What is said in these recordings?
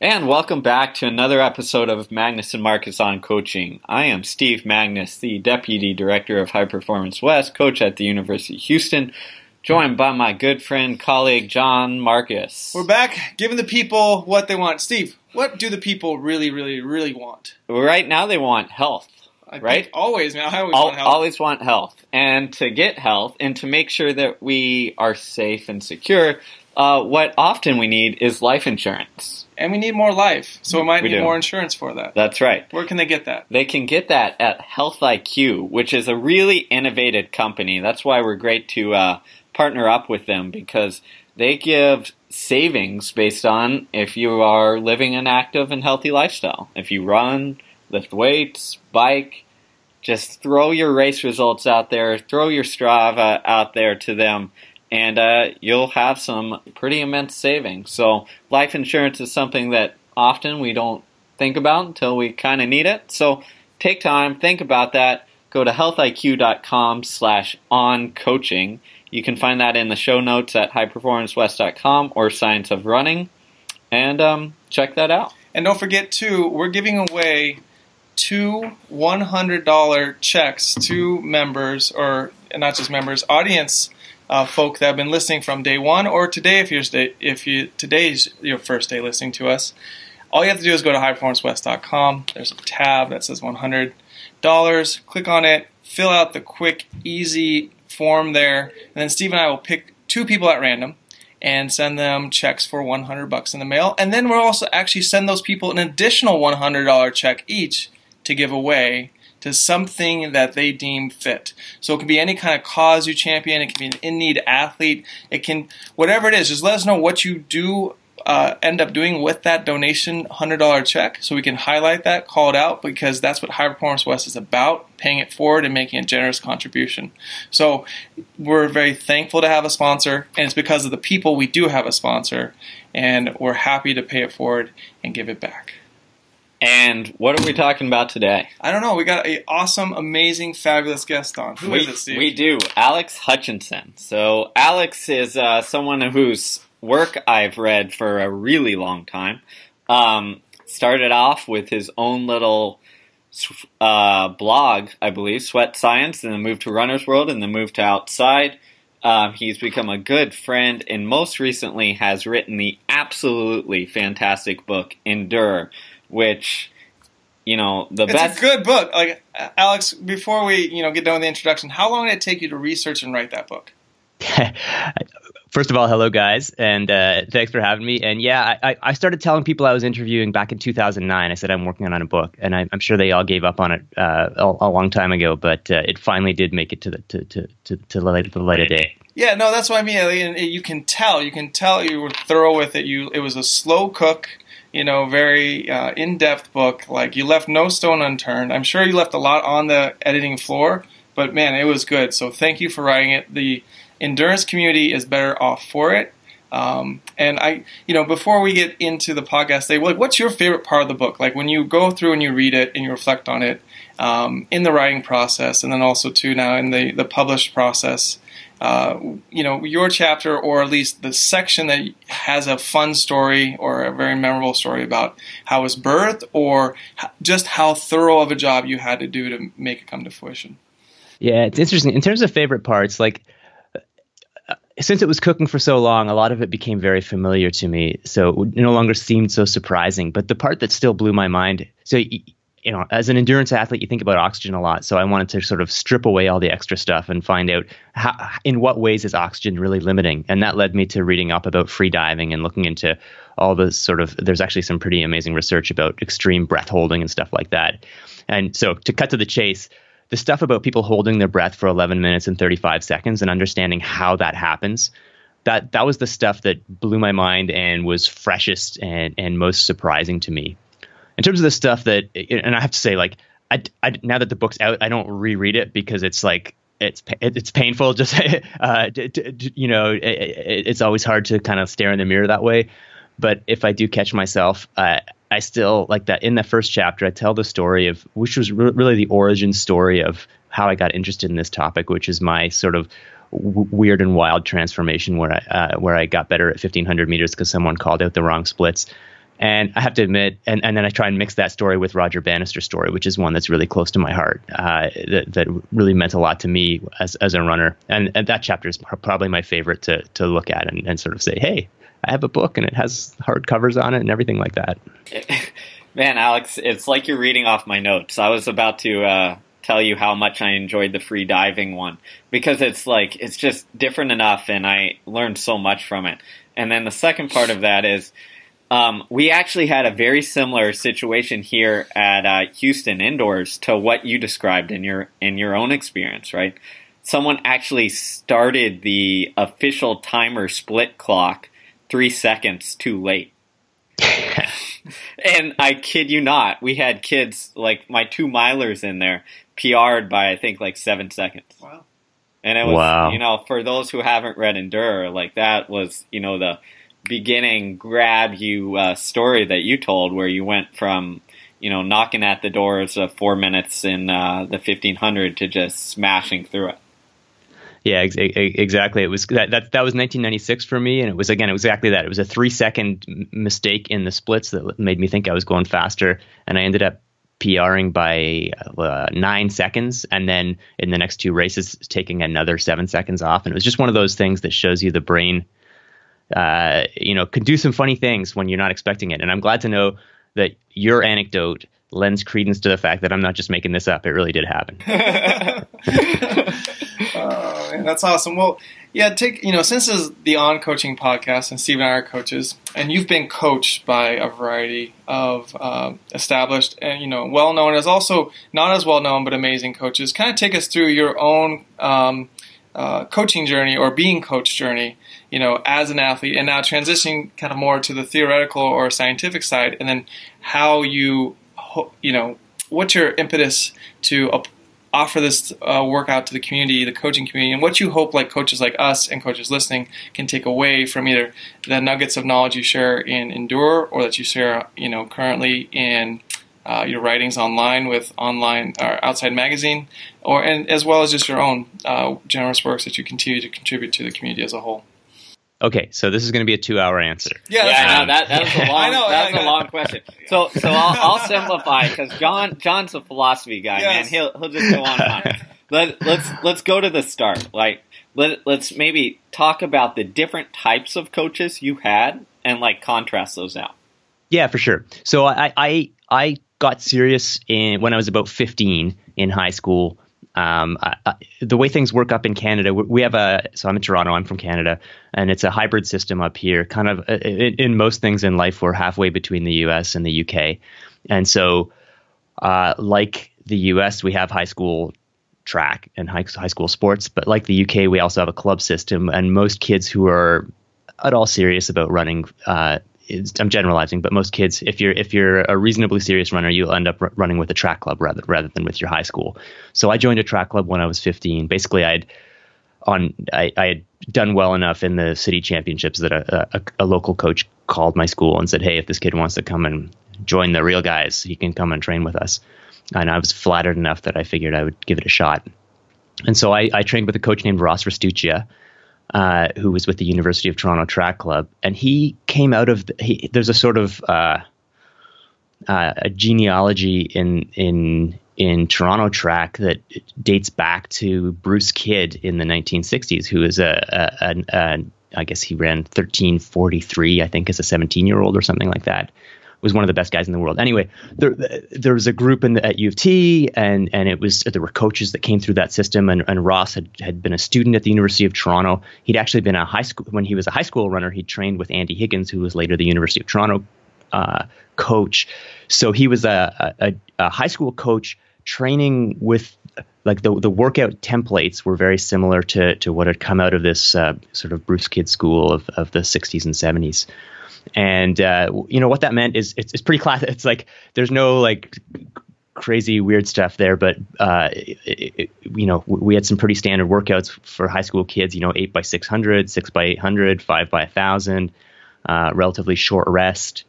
And welcome back to another episode of Magness and Marcus on Coaching. I am Steve Magness, the Deputy Director of High Performance West, coach at the University of Houston, joined by my good friend, colleague Jon Marcus. We're back giving the people what they want. Steve, what do the people really, really, really want? Right now, they want health. I Right? always, man. I always Al- want help. always want health. And to get health and to make sure that we are safe and secure, uh, what often we need is life insurance. and we need more life, so we might We need do. more insurance for that. That's right. Where can they get that? They can get that at Health IQ, which is a really innovative company. That's why we're great to uh, partner up with them because they give savings based on if you are living an active and healthy lifestyle. If you run, lift weights, bike, just throw your race results out there, throw your Strava out there to them, and uh, you'll have some pretty immense savings. So, life insurance is something that often we don't think about until we kind of need it. So, take time, think about that. Go to healthiq.com slash on coaching. You can find that in the show notes at highperformancewest.com or Science of Running, and um, check that out. And don't forget too, we're giving away two $100 checks to members, or not just members, audience uh, folk that have been listening from day one, or today if you're sta- if you today's your first day listening to us. All you have to do is go to highperformancewest.com. There's a tab that says $100. Click on it, fill out the quick, easy form there, and then Steve and I will pick two people at random and send them checks for 100 bucks in the mail. And then we'll also actually send those people an additional $100 check each to give away to something that they deem fit. So it can be any kind of cause you champion, it can be an in-need athlete, it can whatever it is, just let us know what you do uh, end up doing with that donation $100 check so we can highlight that, call it out, because that's what High Performance West is about paying it forward and making a generous contribution. So we're very thankful to have a sponsor, and it's because of the people we do have a sponsor, and we're happy to pay it forward and give it back. And what are we talking about today? I don't know, we got an awesome, amazing, fabulous guest on. Who is we, it, Steve? we do. Alex Hutchinson. So Alex is uh, someone whose work I've read for a really long time. Um, started off with his own little uh, blog, I believe, Sweat Science, and then moved to Runner's World, and then moved to Outside. Um, he's become a good friend, and most recently has written the absolutely fantastic book Endure, which you know the It's best. a good book. Like Alex, before we you know get done with the introduction, how long did it take you to research and write that book? First of all, hello guys, and uh, thanks for having me. And yeah, I, I started telling people I was interviewing back in 2009. I said I'm working on a book, and I, I'm sure they all gave up on it uh, a, a long time ago. But uh, it finally did make it to the to to to, to the light the light of day. Yeah, no, that's what I mean. I mean, You can tell. You can tell you were thorough with it. You it was a slow cook. You know, very uh, in-depth book. Like you left no stone unturned. I'm sure you left a lot on the editing floor, but man, it was good. So thank you for writing it. The endurance community is better off for it. Um, and I, you know, before we get into the podcast, they like, what's your favorite part of the book? Like when you go through and you read it and you reflect on it um, in the writing process, and then also too now in the the published process. Uh, you know, your chapter or at least the section that has a fun story or a very memorable story about how it was birthed or just how thorough of a job you had to do to make it come to fruition. Yeah, it's interesting in terms of favorite parts. Like uh, since it was cooking for so long, a lot of it became very familiar to me. So it no longer seemed so surprising. But the part that still blew my mind. So you know, as an endurance athlete, you think about oxygen a lot. So I wanted to sort of strip away all the extra stuff and find out how, in what ways is oxygen really limiting. And that led me to reading up about free diving and looking into all the sort of. There's actually some pretty amazing research about extreme breath holding and stuff like that. And so to cut to the chase, the stuff about people holding their breath for 11 minutes and 35 seconds and understanding how that happens that that was the stuff that blew my mind and was freshest and and most surprising to me in terms of the stuff that and i have to say like i, I now that the book's out i don't reread it because it's like it's it's painful just uh, you know it, it's always hard to kind of stare in the mirror that way but if i do catch myself uh, I still like that in the first chapter. I tell the story of which was re- really the origin story of how I got interested in this topic, which is my sort of w- weird and wild transformation where I uh, where I got better at 1500 meters because someone called out the wrong splits. And I have to admit, and, and then I try and mix that story with Roger Bannister's story, which is one that's really close to my heart, uh, that, that really meant a lot to me as, as a runner. And, and that chapter is probably my favorite to, to look at and, and sort of say, hey, I have a book and it has hard covers on it and everything like that. Man, Alex, it's like you're reading off my notes. I was about to uh, tell you how much I enjoyed the free diving one because it's like it's just different enough, and I learned so much from it. And then the second part of that is um, we actually had a very similar situation here at uh, Houston Indoors to what you described in your in your own experience, right? Someone actually started the official timer split clock three seconds too late. and I kid you not, we had kids like my two milers in there PR'd by I think like seven seconds. Wow. And it was, Wow. you know, for those who haven't read Endure, like that was, you know, the beginning grab you uh, story that you told, where you went from, you know, knocking at the doors of four minutes in uh, the 1500 to just smashing through it. Yeah, ex- ex- exactly. It was that, that that was 1996 for me, and it was again, it was exactly that. It was a three second mistake in the splits that made me think I was going faster, and I ended up PRing by uh, nine seconds, and then in the next two races, taking another seven seconds off. And it was just one of those things that shows you the brain, uh, you know, can do some funny things when you're not expecting it. And I'm glad to know that your anecdote lends credence to the fact that I'm not just making this up. It really did happen. Oh, man, that's awesome. Well, yeah, take you know, since this is the On Coaching podcast, and Steve and I are coaches, and you've been coached by a variety of um, established and you know, well known as also not as well known but amazing coaches. Kind of take us through your own um, uh, coaching journey or being coach journey. You know, as an athlete, and now transitioning kind of more to the theoretical or scientific side, and then how you, you know, what's your impetus to offer this uh, workout to the community, the coaching community, and what you hope like coaches like us and coaches listening can take away from either the nuggets of knowledge you share in Endure or that you share, you know, currently in uh, your writings online with online or outside magazine, or and as well as just your own uh, generous works that you continue to contribute to the community as a whole. Okay, so this is going to be a two hour answer. Yeah, yeah, that's I that, that was a long, I know, that was a long question. So, so I'll, I'll simplify because Jon, Jon's a philosophy guy, man. He'll he'll just go on and on. Let, let's let's go to the start. Like, let let's maybe talk about the different types of coaches you had and like contrast those out. Yeah, for sure. So I I I got serious in when I was about 15 in high school. Um, I, I, the way things work up in Canada, we have a. So I'm in Toronto. I'm from Canada, and it's a hybrid system up here. Kind of uh, in, in most things in life, we're halfway between the U.S. and the U.K. And so, uh, like the U.S., we have high school track and high, high school sports, but like the U.K., we also have a club system. And most kids who are at all serious about running, uh, I'm generalizing, but most kids, if you're if you're a reasonably serious runner, you'll end up r- running with a track club rather rather than with your high school. So I joined a track club when I was 15. Basically, I'd on I, I had done well enough in the city championships that a, a, a local coach called my school and said, "Hey, if this kid wants to come and join the real guys, he can come and train with us." And I was flattered enough that I figured I would give it a shot. And so I, I trained with a coach named Ross Restuccia, uh, who was with the University of Toronto Track Club, and he came out of the, he, there's a sort of uh, uh, a genealogy in in in Toronto track that dates back to Bruce Kidd in the 1960s, who is a, a, a, a I guess he ran 1343, I think, as a 17 year old or something like that. Was one of the best guys in the world. Anyway, there, there was a group in the, at U of T, and and it was there were coaches that came through that system. And, and Ross had, had been a student at the University of Toronto. He'd actually been a high school when he was a high school runner. He trained with Andy Higgins, who was later the University of Toronto uh, coach. So he was a, a, a high school coach training with like the the workout templates were very similar to to what had come out of this uh, sort of Bruce Kidd school of of the 60s and 70s. And uh, you know what that meant is it's, it's pretty classic. It's like there's no like crazy weird stuff there, but uh, it, it, you know we had some pretty standard workouts for high school kids. You know, eight by 600, six by 800, five by 1000, uh, relatively short rest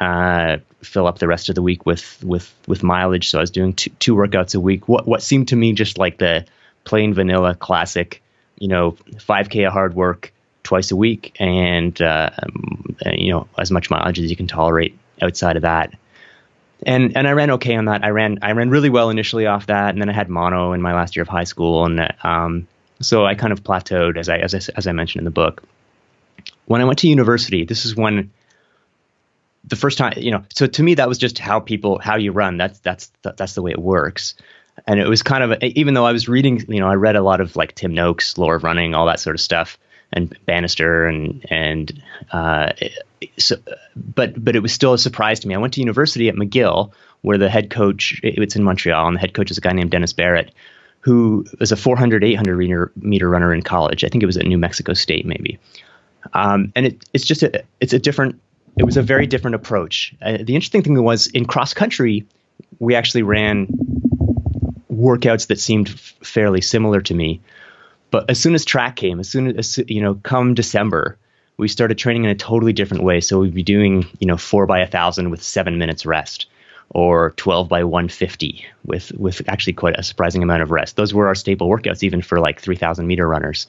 uh, fill up the rest of the week with with with mileage. So I was doing two, two workouts a week. What what seemed to me just like the plain vanilla classic, you know, 5k of hard work twice a week, and uh, um, you know as much mileage as you can tolerate outside of that. And and I ran okay on that. I ran I ran really well initially off that, and then I had mono in my last year of high school, and um, so I kind of plateaued as I as I, as I mentioned in the book. When I went to university, this is when the first time you know. So to me, that was just how people how you run. That's that's that's the way it works and it was kind of even though I was reading, you know, I read a lot of like Tim Noakes, Lore of Running, all that sort of stuff, and Bannister, and and uh, so, but but it was still a surprise to me. I went to university at McGill, where the head coach, it's in Montreal, and the head coach is a guy named Dennis Barrett, who was a 400, 800 meter, runner in college. I think it was at New Mexico State, maybe. Um, and it, it's just a it's a different. It was a very different approach. Uh, the interesting thing was in cross country, we actually ran workouts that seemed f- fairly similar to me. But as soon as track came, as soon as you know, come December, we started training in a totally different way. So we'd be doing you know four by a thousand with seven minutes rest, or twelve by one fifty with with actually quite a surprising amount of rest. Those were our staple workouts, even for like three thousand meter runners.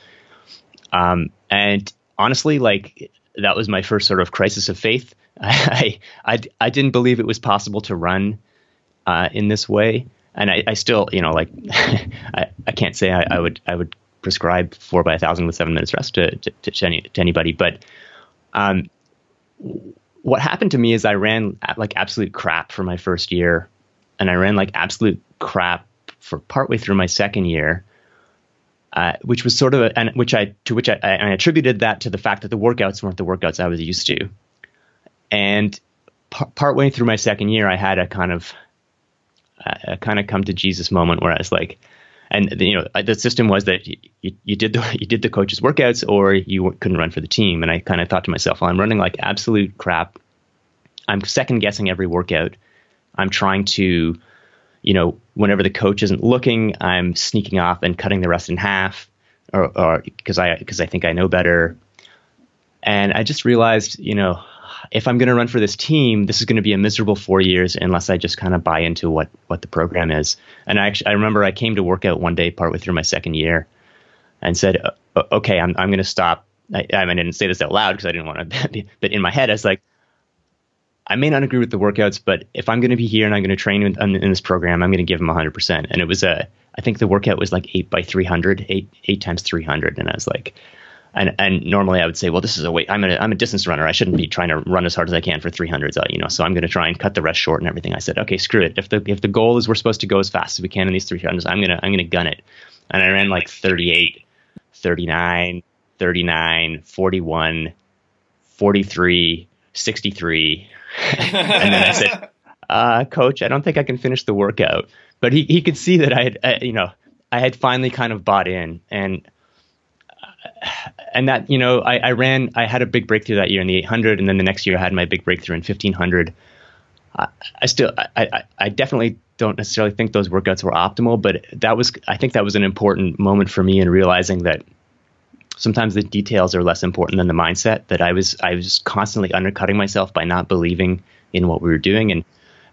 Um, and honestly, like that was my first sort of crisis of faith. I I, I didn't believe it was possible to run uh, in this way and I, I still, you know, like I, I can't say I, I, would I would prescribe four by a thousand with seven minutes rest to to, to, any, to anybody, but um, what happened to me is I ran like absolute crap for my first year, and I ran like absolute crap for partway through my second year. Uh, which was sort of a, and which I to which I, I attributed that to the fact that the workouts weren't the workouts I was used to, and par- partway through my second year, I had a kind of a kind of come to Jesus moment where I was like, and you know the system was that you, you did the you did the coaches workouts or you couldn't run for the team. And I kind of thought to myself well I'm running like absolute crap. I'm second guessing every workout. I'm trying to you know whenever the coach isn't looking I'm sneaking off and cutting the rest in half or because I because I think I know better. And I just realized you know if I'm going to run for this team, this is going to be a miserable four years unless I just kind of buy into what what the program is. And I actually I remember I came to work out one day partway through my second year, and said, "Okay, I'm I'm going to stop." I, I, I didn't say this out loud because I didn't want to, but in my head, I was like, I may not agree with the workouts, but if I'm going to be here and I'm going to train in, in, this program, I'm going to give them 100%. And it was a, I think the workout was like eight by 300, eight, eight times 300. And I was like, and and normally I would say, well, this is a weight. I'm a I'm a distance runner. I shouldn't be trying to run as hard as I can for 300s, uh, you know. So I'm going to try and cut the rest short and everything. I said, okay, screw it. If the if the goal is we're supposed to go as fast as we can in these 300s, I'm gonna I'm gonna gun it. And I ran like 38, 39, 39, 41, 43, 63, and then I said, uh, coach, I don't think I can finish the workout. But he he could see that I had uh, you know I had finally kind of bought in and and that you know I, I, ran I had a big breakthrough that year in the 800 and then the next year I had my big breakthrough in 1500 I, I still I, I, I definitely don't necessarily think those workouts were optimal but that was I think that was an important moment for me in realizing that sometimes the details are less important than the mindset that I was I was constantly undercutting myself by not believing in what we were doing. And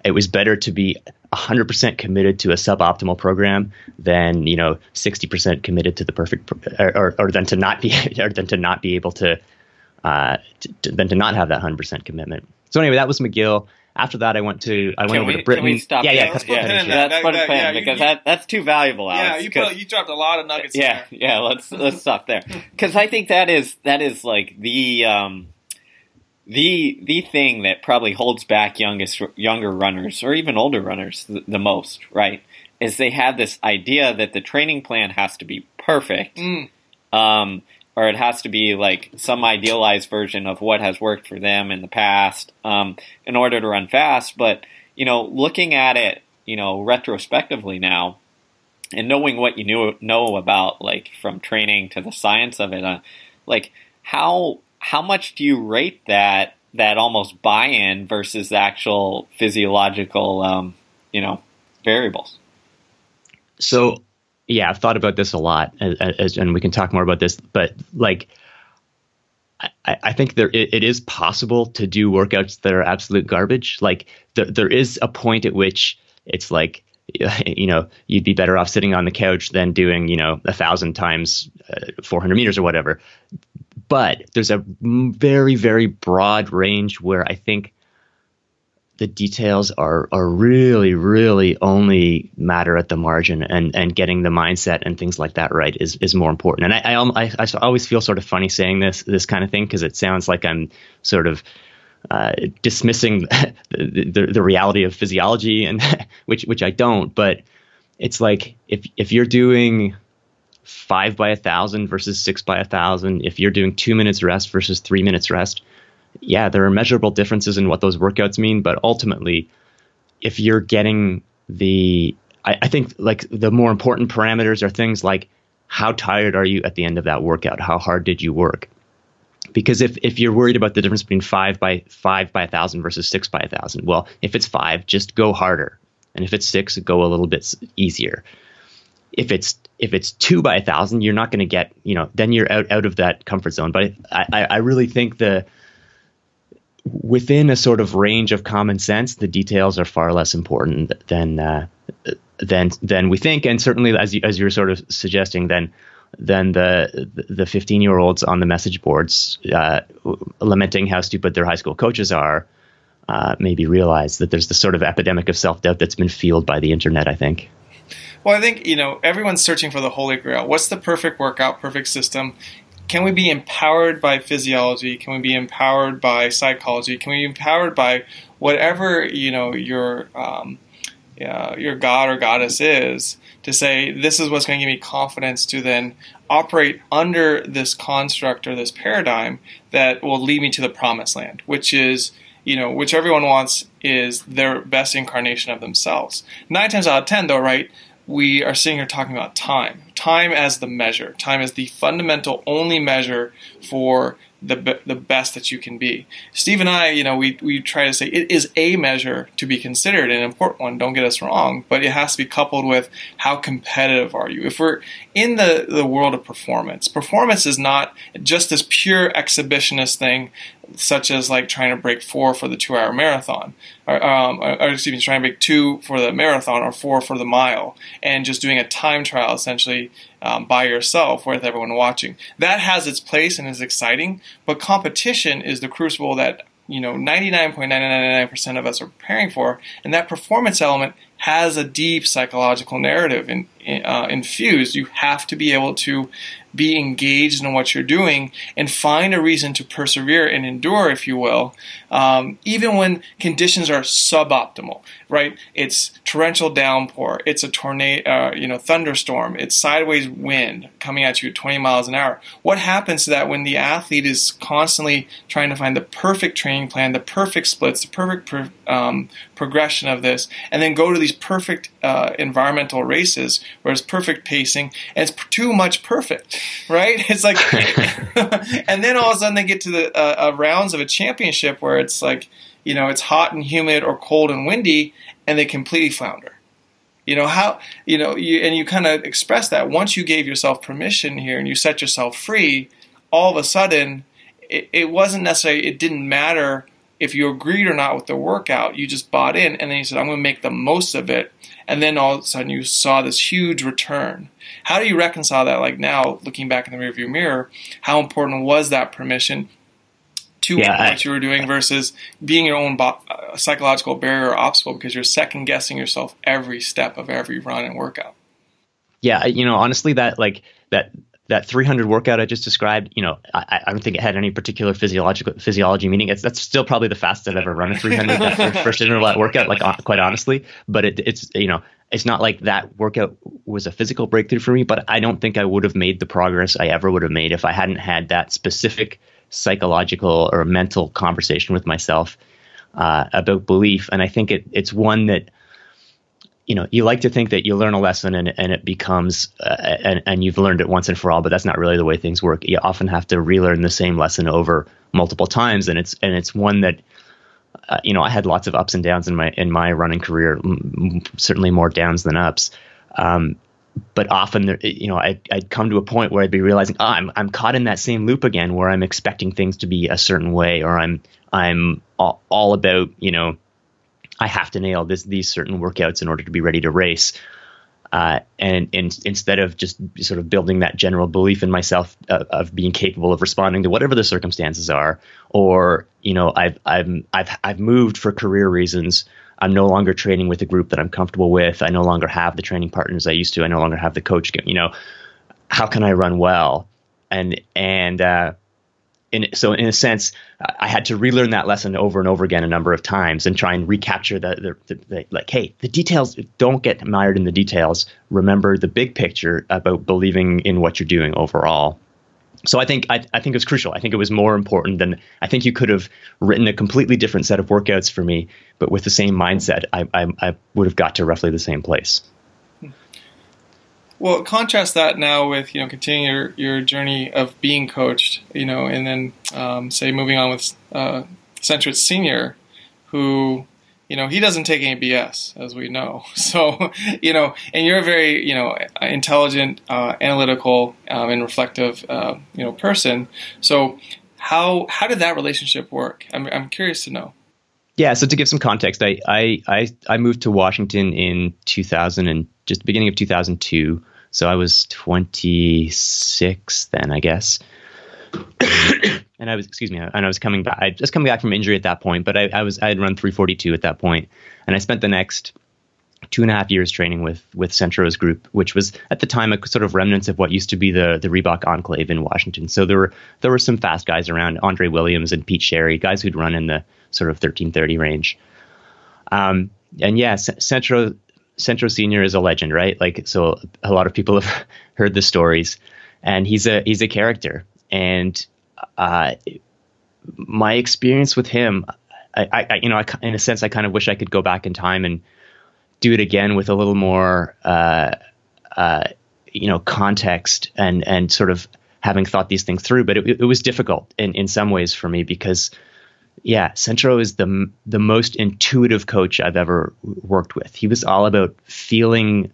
it was better to be 100% committed to a suboptimal program than you know 60% committed to the perfect or, or, or than to not be or than to not be able to, uh, to, than to not have that 100% commitment so anyway that was mcgill after that, I went to I went can over we, to Britain. Can we stop? Yeah, yeah, let's yeah, yeah, let's put a pin yeah, because you, that that's too valuable. Alex, yeah, you put, you dropped a lot of nuggets. Yeah, yeah. Let's let's stop there because I think that is that is like the um, the the thing that probably holds back youngest younger runners or even older runners the, the, most, right? Is they have this idea that the training plan has to be perfect, mm. um, or it has to be like some idealized version of what has worked for them in the past um, in order to run fast. But you know, looking at it, you know, retrospectively now, and knowing what you knew know about like from training to the science of it, uh, like how how much do you rate that that almost buy-in versus actual physiological, um, you know, variables? So, yeah, I've thought about this a lot, as, as, and we can talk more about this. But like, I, I think there it, it is possible to do workouts that are absolute garbage. Like, there, there is a point at which it's like you know, you'd be better off sitting on the couch than doing, you know, a thousand times uh, 400 meters or whatever. But there's a very, very broad range where I think the details are are really really only matter at the margin and and getting the mindset and things like that right is is more important. And I I, I, I always feel sort of funny saying this this kind of thing because it sounds like I'm sort of uh, dismissing the, the, the reality of physiology and which which I don't but it's like if if you're doing five by a thousand versus six by a thousand if you're doing two minutes rest versus three minutes rest yeah, there are measurable differences in what those workouts mean, but ultimately, if you're getting the, I, I, think like the more important parameters are things like how tired are you at the end of that workout? How hard did you work? Because if, if you're worried about the difference between five by five by a thousand versus six by a thousand, well, if it's five, just go harder, and if it's six, go a little bit easier. If it's if it's two by a thousand, you're not going to get you know then you're out out of that comfort zone. But I I really think the within a sort of range of common sense, the details are far less important than uh, than than we think, and certainly as you, as you're sort of suggesting, then than the the 15 year olds on the message boards uh, lamenting how stupid their high school coaches are. Uh, maybe realize that there's this sort of epidemic of self doubt that's been fueled by the internet. I think. Well, I think you know everyone's searching for the holy grail. What's the perfect workout, perfect system? can we be empowered by physiology? Can we be empowered by psychology? Can we be empowered by whatever you know your um, uh, your god or goddess is to say this is what's going to give me confidence to then operate under this construct or this paradigm that will lead me to the promised land, which is you know which everyone wants is their best incarnation of themselves. Nine times out of ten, though, right? we are sitting here talking about time. Time as the measure. Time as the fundamental only measure for the the best that you can be. Steve and I, you know, we we try to say it is a measure to be considered, an important one. Don't get us wrong, but it has to be coupled with how competitive are you. If we're in the the world of performance, performance is not just this pure exhibitionist thing such as like trying to break four for the two hour marathon, or, um, or, excuse me, trying to break two for the marathon or four for the mile, and just doing a time trial essentially um, by yourself with everyone watching. That has its place and is exciting, but competition is the crucible that you know 99.999% of us are preparing for, and that performance element has a deep psychological narrative in, uh, infused. You have to be able to be engaged in what you're doing and find a reason to persevere and endure, if you will, um, even when conditions are suboptimal. Right? It's torrential downpour. It's a tornado. Uh, you know, thunderstorm. It's sideways wind coming at you at 20 miles an hour. What happens to that when the athlete is constantly trying to find the perfect training plan, the perfect splits, the perfect per, um, progression of this, and then go to these perfect uh, environmental races where it's perfect pacing and it's too much perfect, right? It's like, and then all of a sudden they get to the uh, uh, rounds of a championship where it's like, you know, it's hot and humid or cold and windy, and they completely flounder. You know how you know you and you kind of express that once you gave yourself permission here and you set yourself free. All of a sudden, it, it wasn't necessarily. It didn't matter if you agreed or not with the workout, you just bought in, and then you said, I'm going to make the most of it. And then all of a sudden you saw this huge return. How do you reconcile that? Like now, looking back in the rearview mirror, how important was that permission to yeah, what you were doing versus being your own bo- uh, psychological barrier or obstacle because you're second guessing yourself every step of every run and workout? Yeah, you know, honestly, that like that that 300 workout I just described, you know, I, I, don't think it had any particular physiological physiology meaning. It's that's still probably the fastest I've ever run a 300 that first interval workout, like quite honestly. But it, it's you know, it's not like that workout was a physical breakthrough for me. But I don't think I would have made the progress I ever would have made if I hadn't had that specific psychological or mental conversation with myself uh, about belief. And I think it, it's one that you know, you like to think that you learn a lesson and, and it becomes, uh, and, and you've learned it once and for all, but that's not really the way things work. You often have to relearn the same lesson over multiple times. And it's, and it's one that, uh, you know, I had lots of ups and downs in my, in my running career, m- certainly more downs than ups. Um, but often, you know, I'd, I'd come to a point where I'd be realizing, oh, I'm, I'm caught in that same loop again, where I'm expecting things to be a certain way, or I'm, I'm all, all about, you know, I have to nail this these certain workouts in order to be ready to race. Uh, and, and, instead of just sort of building that general belief in myself uh, of being capable of responding to whatever the circumstances are, or you know, I've I've I've I've moved for career reasons. I'm no longer training with a group that I'm comfortable with. I no longer have the training partners I used to. I no longer have the coach. You know, how can I run well? And and uh, in, so in a sense, I had to relearn that lesson over and over again a number of times and try and recapture the, the, the, the, like, hey, the details don't get mired in the details. Remember the big picture about believing in what you're doing overall. So I think I, I think it was crucial. I think it was more important than I think you could have written a completely different set of workouts for me, but with the same mindset, I, I, I would have got to roughly the same place. Well, contrast that now with you know continuing your, your journey of being coached, you know, and then um, say moving on with uh, Senior, who you know he doesn't take any BS as we know. So you know, and you're a very you know intelligent, uh, analytical, um, and reflective uh, you know person. So how how did that relationship work? I'm I'm curious to know. Yeah, so to give some context, I I I, moved to Washington in 2000 and just beginning of 2002. So I was 26 then, I guess. and I was, excuse me, and I was coming back. I just coming back from injury at that point, but I, I was I had run 342 at that point, and I spent the next two and a half years training with with Centro's group, which was at the time a sort of remnants of what used to be the the Reebok Enclave in Washington. So there were there were some fast guys around, Andre Williams and Pete Sherry, guys who'd run in the sort of 1330 range. Um, and yeah, Centro Centro Senior is a legend, right? Like, so a lot of people have heard the stories, and he's a he's a character. And uh, my experience with him, I, I you know, I, in a sense, I kind of wish I could go back in time and do it again with a little more, uh, uh, you know, context and and sort of having thought these things through. But it, it was difficult in in some ways for me because yeah, Centro is the the most intuitive coach I've ever worked with. He was all about feeling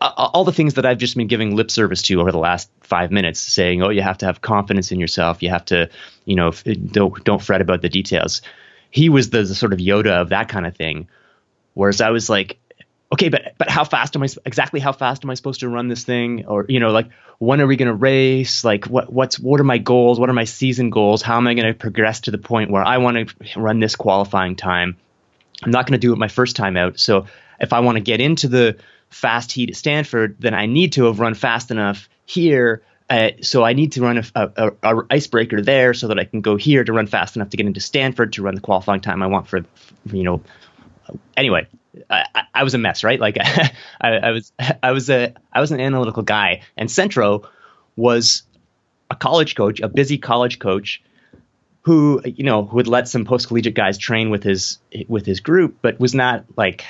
all the things that I've just been giving lip service to over the last five minutes, saying, "Oh, you have to have confidence in yourself. You have to, you know, don't don't fret about the details." He was the, the sort of Yoda of that kind of thing, whereas I was like, okay, but but how fast am I exactly how fast am I supposed to run this thing? Or you know, like when are we going to race? Like what what's what are my goals? What are my season goals? How am I going to progress to the point where I want to run this qualifying time? I'm not going to do it my first time out. So if I want to get into the fast heat at Stanford, then I need to have run fast enough here. Uh, so I need to run a, a, a, icebreaker there so that I can go here to run fast enough to get into Stanford to run the qualifying time I want for, you know. Anyway, I, I, was a mess, right? Like I, I, was, I was a, I was an analytical guy, and Centro was a college coach, a busy college coach, who you know who would let some post collegiate guys train with his with his group, but was not like,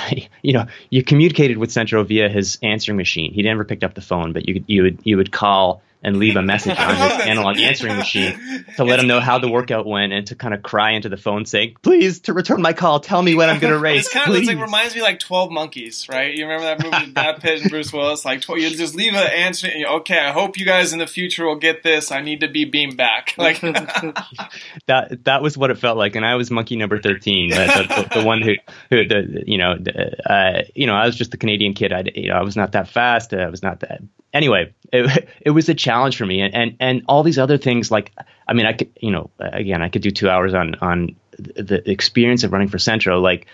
you know, you communicated with Centro via his answering machine. He never picked up the phone, but you you would you would call and leave a message on his analog answering machine to let him know how the workout went and to kind of cry into the phone saying, "Please, to return my call, tell me when I'm going to race." It's kind of like reminds me like Twelve Monkeys, right? You remember that movie, Brad Pitt and Bruce Willis? Like you just leave an answer. Okay, I hope you guys in the future will get this. I need to be beamed back. Like that. That was what it felt like, and I was monkey number thirteen, the, the, the one who, who, the, you know, uh, you know, I was just the Canadian kid. I, you know, I was not that fast. I was not that anyway, it, it was a challenge for me, and, and and all these other things. Like, I mean, I could, you know, again, I could do two hours on on the experience of running for Centro. Like,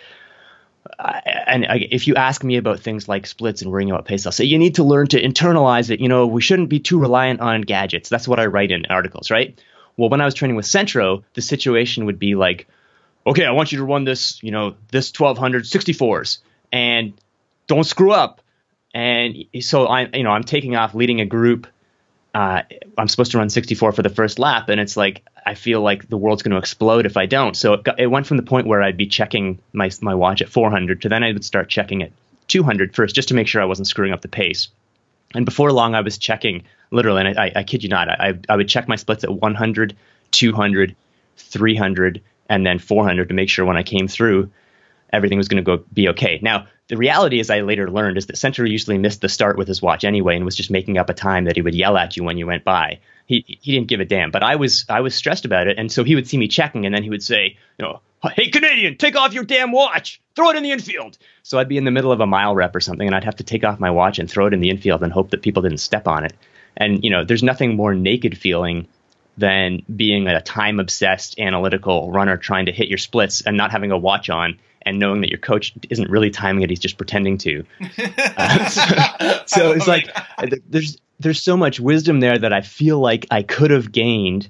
and if you ask me about things like splits and worrying about pace, I'll say you need to learn to internalize it. You know, we shouldn't be too reliant on gadgets. That's what I write in articles, right? Well, when I was training with Centro, the situation would be like, okay, I want you to run this, you know, this 1200 64s and don't screw up and so I, you know, I'm taking off, leading a group. Uh, I'm supposed to run 64 for the first lap, and it's like I feel like the world's going to explode if I don't. So it, got, it, went from the point where I'd be checking my my watch at 400 to then I would start checking at 200 first, just to make sure I wasn't screwing up the pace. And before long, I was checking literally, and I, I, kid you not, I, I would check my splits at 100, 200, 300, and then 400 to make sure when I came through, everything was going to go be okay. Now, the reality, as I later learned, is that Centro usually missed the start with his watch anyway and was just making up a time that he would yell at you when you went by. he he didn't give a damn. But I was I was stressed about it, and so he would see me checking, and then he would say, you know, hey Canadian, take off your damn watch, throw it in the infield. So I'd be in the middle of a mile rep or something, and I'd have to take off my watch and throw it in the infield and hope that people didn't step on it. And you know, there's nothing more naked feeling than being a time obsessed analytical runner trying to hit your splits and not having a watch on and knowing that your coach isn't really timing it he's just pretending to uh, so, so, it's like there's there's so much wisdom there that i feel like i could have gained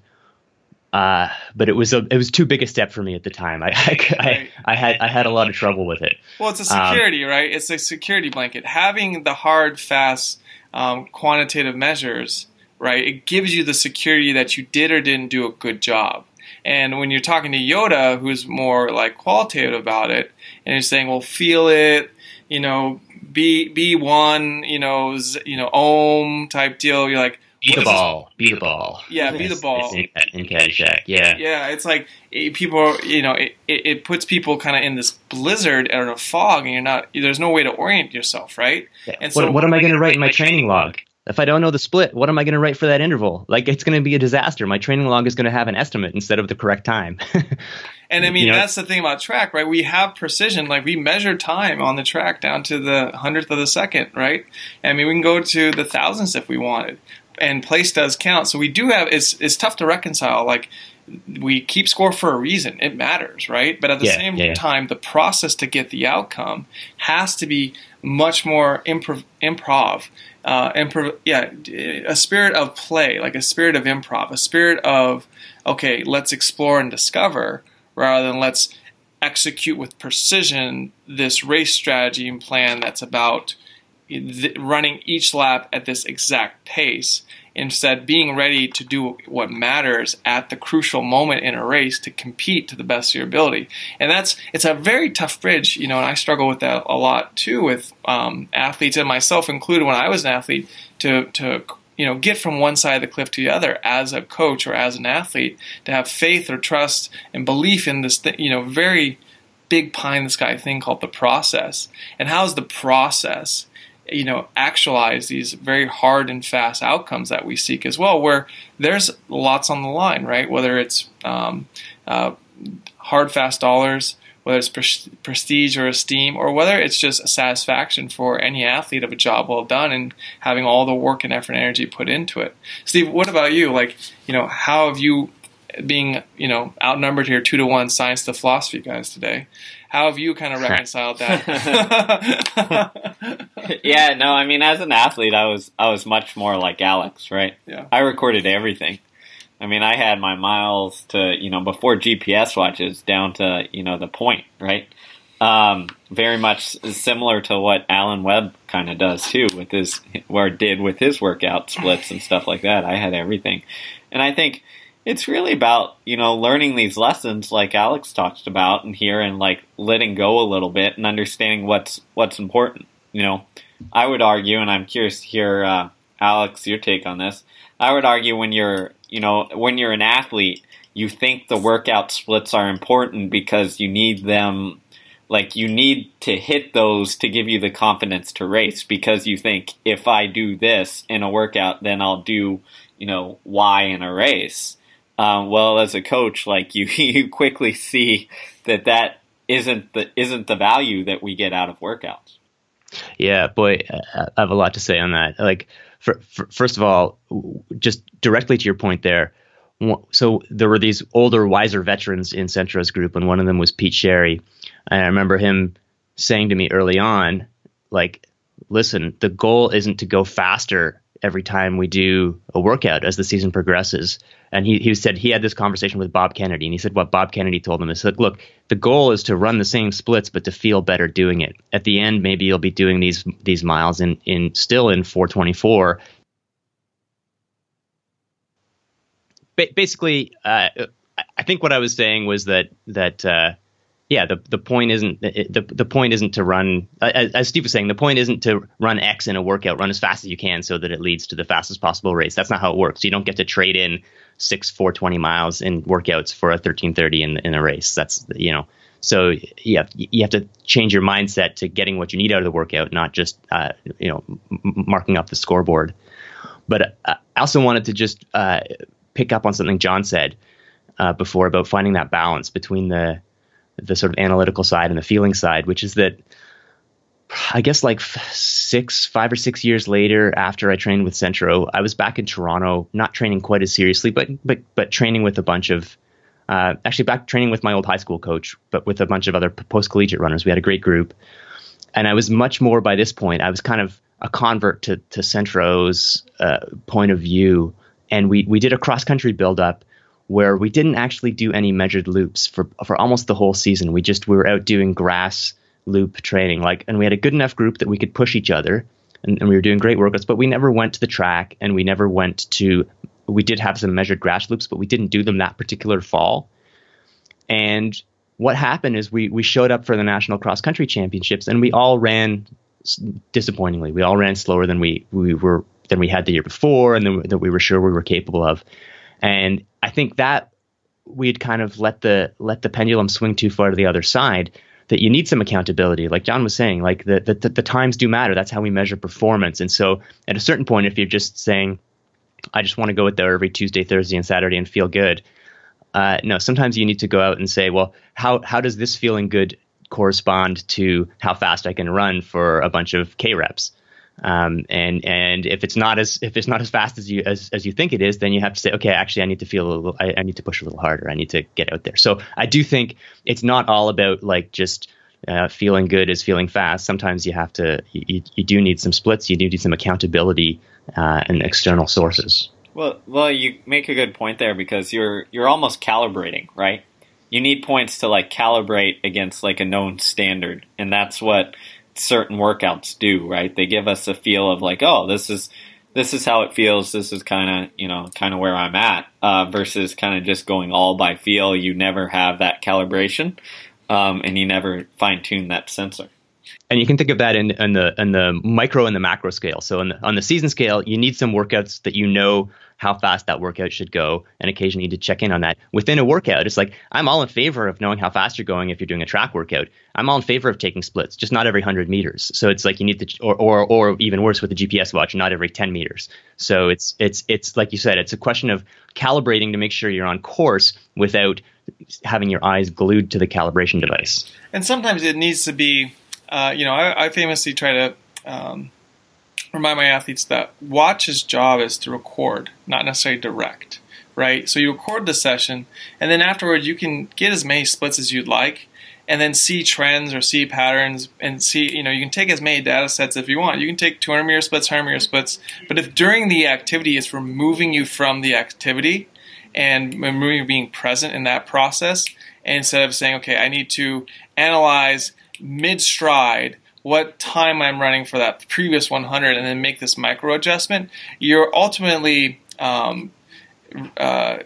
uh, but it was a it was too big a step for me at the time. I I, I, I had I had a lot of trouble with it. Well, it's a security, um, right? It's a security blanket. Having the hard, fast, um, quantitative measures right? It gives you the security that you did or didn't do a good job. And when you're talking to Yoda, who's more like qualitative about it, and you're saying, "Well, feel it," you know, be be one, you know, z- you know, ohm type deal. You're like, be the ball, this? be the ball. Yeah, be the ball. in, in Caddyshack, yeah. Yeah, it's like it, people, you know, it, it, it puts people kind of in this blizzard or a fog, and you're not. There's no way to orient yourself, right? Yeah. And so, what, what am I going to write in my training log? If I don't know the split, what am I going to write for that interval? Like it's going to be a disaster. My training log is going to have an estimate instead of the correct time. and I mean, you know, that's the thing about track, right? We have precision. Like we measure time on the track down to the hundredth of a second, right? I mean, we can go to the thousandths if we wanted. And place does count. So we do have. It's it's tough to reconcile. Like we keep score for a reason. It matters, right? But at the yeah, same yeah, time, the process to get the outcome has to be much more improv. improv uh, improv, yeah, a spirit of play, like a spirit of improv, a spirit of okay, let's explore and discover, rather than let's execute with precision this race strategy and plan that's about th- running each lap at this exact pace Instead, being ready to do what matters at the crucial moment in a race to compete to the best of your ability. And that's it's a very tough bridge, you know. And I struggle with that a lot too with um, athletes and myself included when I was an athlete to to you know get from one side of the cliff to the other as a coach or as an athlete to have faith or trust and belief in this th- you know very big pie in the sky thing called the process. And how's the process you know actualize these very hard and fast outcomes that we seek as well where there's lots on the line right? Whether it's um, uh, hard fast dollars whether it's pre- prestige or esteem or whether it's just satisfaction for any athlete of a job well done and having all the work and effort and energy put into it. Steve what about you? Like you know how have you being you know outnumbered here two to one science to philosophy guys today how have you kind of reconciled that? yeah, no, I mean, as an athlete, I was I was much more like Alex, right? Yeah. I recorded everything. I mean, I had my miles to you know before GPS watches down to you know the point, right? Um, very much similar to what Alan Webb kind of does too with his or did with his workout splits and stuff like that. I had everything, and I think it's really about you know learning these lessons like alex talked about and here and like letting go a little bit and understanding what's what's important you know. I would argue and i'm curious to hear uh, alex your take on this. I would argue when you're you know when you're an athlete you think the workout splits are important because you need them like you need to hit those to give you the confidence to race because you think if i do this in a workout then i'll do you know why in a race um, well, as a coach, like you, you quickly see that that isn't the isn't the value that we get out of workouts. Yeah, boy, I have a lot to say on that. Like, for, for, first of all, just directly to your point there. So there were these older, wiser veterans in Centro's group, and one of them was Pete Sherry. And I remember him saying to me early on, like, listen, the goal isn't to go faster every time we do a workout as the season progresses. And he, he said he had this conversation with Bob Kennedy, and he said what Bob Kennedy told him is that look, the goal is to run the same splits, but to feel better doing it. At the end, maybe you'll be doing these these miles in in still in 424. Ba- basically, uh, I think what I was saying was that that. Uh, yeah, the the point isn't the the point isn't to run as, Steve was saying. The point isn't to run X in a workout, run as fast as you can, so that it leads to the fastest possible race. That's not how it works. You don't get to trade in six four twenty miles in workouts for a thirteen thirty in in a race. That's you know. So yeah, you have to change your mindset to getting what you need out of the workout, not just uh, you know marking up the scoreboard. But uh, I also wanted to just uh, pick up on something Jon said uh, before about finding that balance between the the sort of analytical side and the feeling side, which is that I guess like six, five or six years later, after I trained with Centro, I was back in Toronto, not training quite as seriously, but but but training with a bunch of, uh, actually back training with my old high school coach, but with a bunch of other post collegiate runners. We had a great group, and I was much more by this point. I was kind of a convert to to Centro's uh, point of view, and we we did a cross country build up where we didn't actually do any measured loops for for almost the whole season. We just we were out doing grass loop training. Like, and we had a good enough group that we could push each other, and, and we were doing great workouts. But we never went to the track, and we never went to. We did have some measured grass loops, but we didn't do them that particular fall. And what happened is we we showed up for the national cross country championships, and we all ran disappointingly. We all ran slower than we we were than we had the year before, and then that we were sure we were capable of. And I think that we'd kind of let the let the pendulum swing too far to the other side that you need some accountability. Like Jon was saying, like the, the, the times do matter. That's how we measure performance. And so at a certain point, if you're just saying, I just want to go out there every Tuesday, Thursday, and Saturday and feel good. Uh, no, sometimes you need to go out and say, well, how how does this feeling good correspond to how fast I can run for a bunch of K reps? Um, and and if it's not as if it's not as fast as you as, as you think it is, then you have to say, okay, actually, I need to feel a little, I, I need to push a little harder. I need to get out there. So I do think it's not all about like just uh, feeling good is feeling fast. Sometimes you have to, you, you do need some splits. You do need some accountability uh, and external sources. Well, well, you make a good point there because you're you're almost calibrating, right? You need points to like calibrate against like a known standard, and that's what certain workouts do, right? They give us a feel of like, oh, this is this is how it feels. This is kind of you know kind of where I'm at uh, versus kind of just going all by feel. You never have that calibration, um, and you never fine tune that sensor. And you can think of that in, in the in the micro and the macro scale. So the, on the season scale, you need some workouts that you know how fast that workout should go, and occasionally you need to check in on that. Within a workout, it's like I'm all in favor of knowing how fast you're going if you're doing a track workout. I'm all in favor of taking splits, just not every 100 meters. So it's like you need to, or or, or even worse with the GPS watch, not every 10 meters. So it's it's it's like you said, it's a question of calibrating to make sure you're on course without having your eyes glued to the calibration device. And sometimes it needs to be, uh, you know, I, I, famously try to. Um, remind my athletes that Watch's job is to record, not necessarily direct, right? So you record the session, and then afterward you can get as many splits as you'd like, and then see trends or see patterns, and see, you know, you can take as many data sets if you want. You can take 200 meter splits, 100 meter splits, but if during the activity it's removing you from the activity and removing you being present in that process, instead of saying, okay, I need to analyze mid stride what time I'm running for that previous 100 and then make this micro adjustment, you're ultimately um, uh,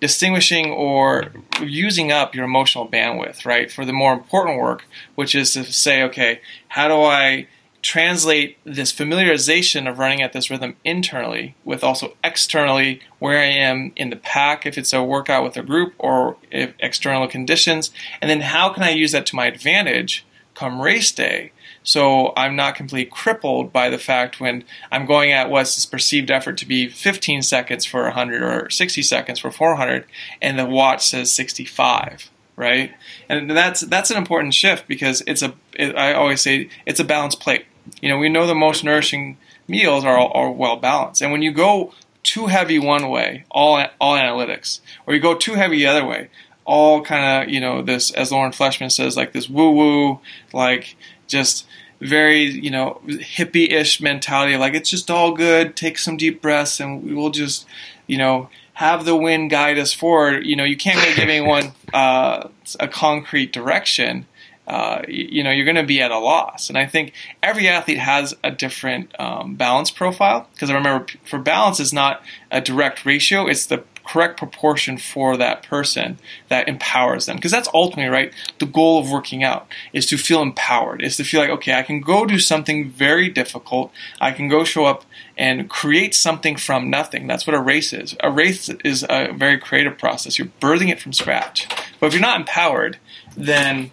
distinguishing or using up your emotional bandwidth, right, for the more important work, which is to say, okay, how do I translate this familiarization of running at this rhythm internally with also externally where I am in the pack if it's a workout with a group or external conditions, and then how can I use that to my advantage come race day so I'm not completely crippled by the fact when I'm going at what's perceived effort to be 15 seconds for 100 or 60 seconds for 400, and the watch says 65, right? And that's that's an important shift because it's a it, I always say it's a balanced plate. You know, we know the most nourishing meals are are well balanced, and when you go too heavy one way, all all analytics, or you go too heavy the other way, all kind of you know this as Lauren Fleshman says like this woo woo like just very you know hippie-ish mentality like it's just all good take some deep breaths and we will just you know have the wind guide us forward. You know you can't really give anyone uh, a concrete direction uh, you know you're going to be at a loss and i think every athlete has a different um, balance profile because i remember for balance is not a direct ratio it's the correct proportion for that person that empowers them. Because that's ultimately, right, the goal of working out is to feel empowered, is to feel like, okay, I can go do something very difficult. I can go show up and create something from nothing. That's what a race is. A race is a very creative process. You're birthing it from scratch. But if you're not empowered, then,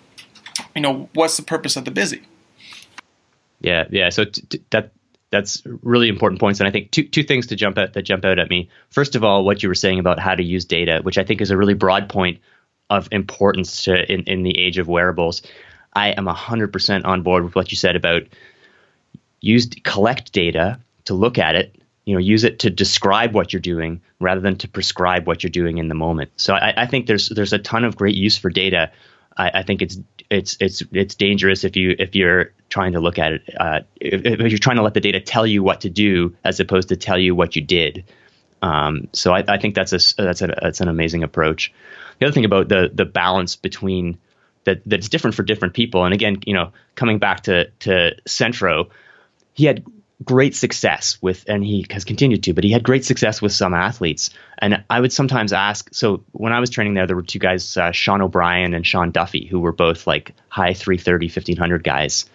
you know, what's the purpose of the busy? Yeah, yeah. So t- t- that that's really important points. And I think two two things to jump out that jump out at me. First of all, what you were saying about how to use data, which I think is a really broad point of importance to in, in the age of wearables. I am hundred percent on board with what you said about use collect data to look at it. You know, use it to describe what you're doing rather than to prescribe what you're doing in the moment. So I, I think there's there's a ton of great use for data. I, I think it's it's it's it's dangerous if you if you're trying to look at it uh, if, if, you're trying to let the data tell you what to do as opposed to tell you what you did. Um, so I, I, think that's a that's a that's an amazing approach. The other thing about the the balance between that that's different for different people, and again, you know, coming back to to Centro, he had great success with, and he has continued to, but he had great success with some athletes. And I would sometimes ask, so when I was training there, there were two guys, uh, Sean O'Brien and Sean Duffy, who were both like high 330, 1500 guys.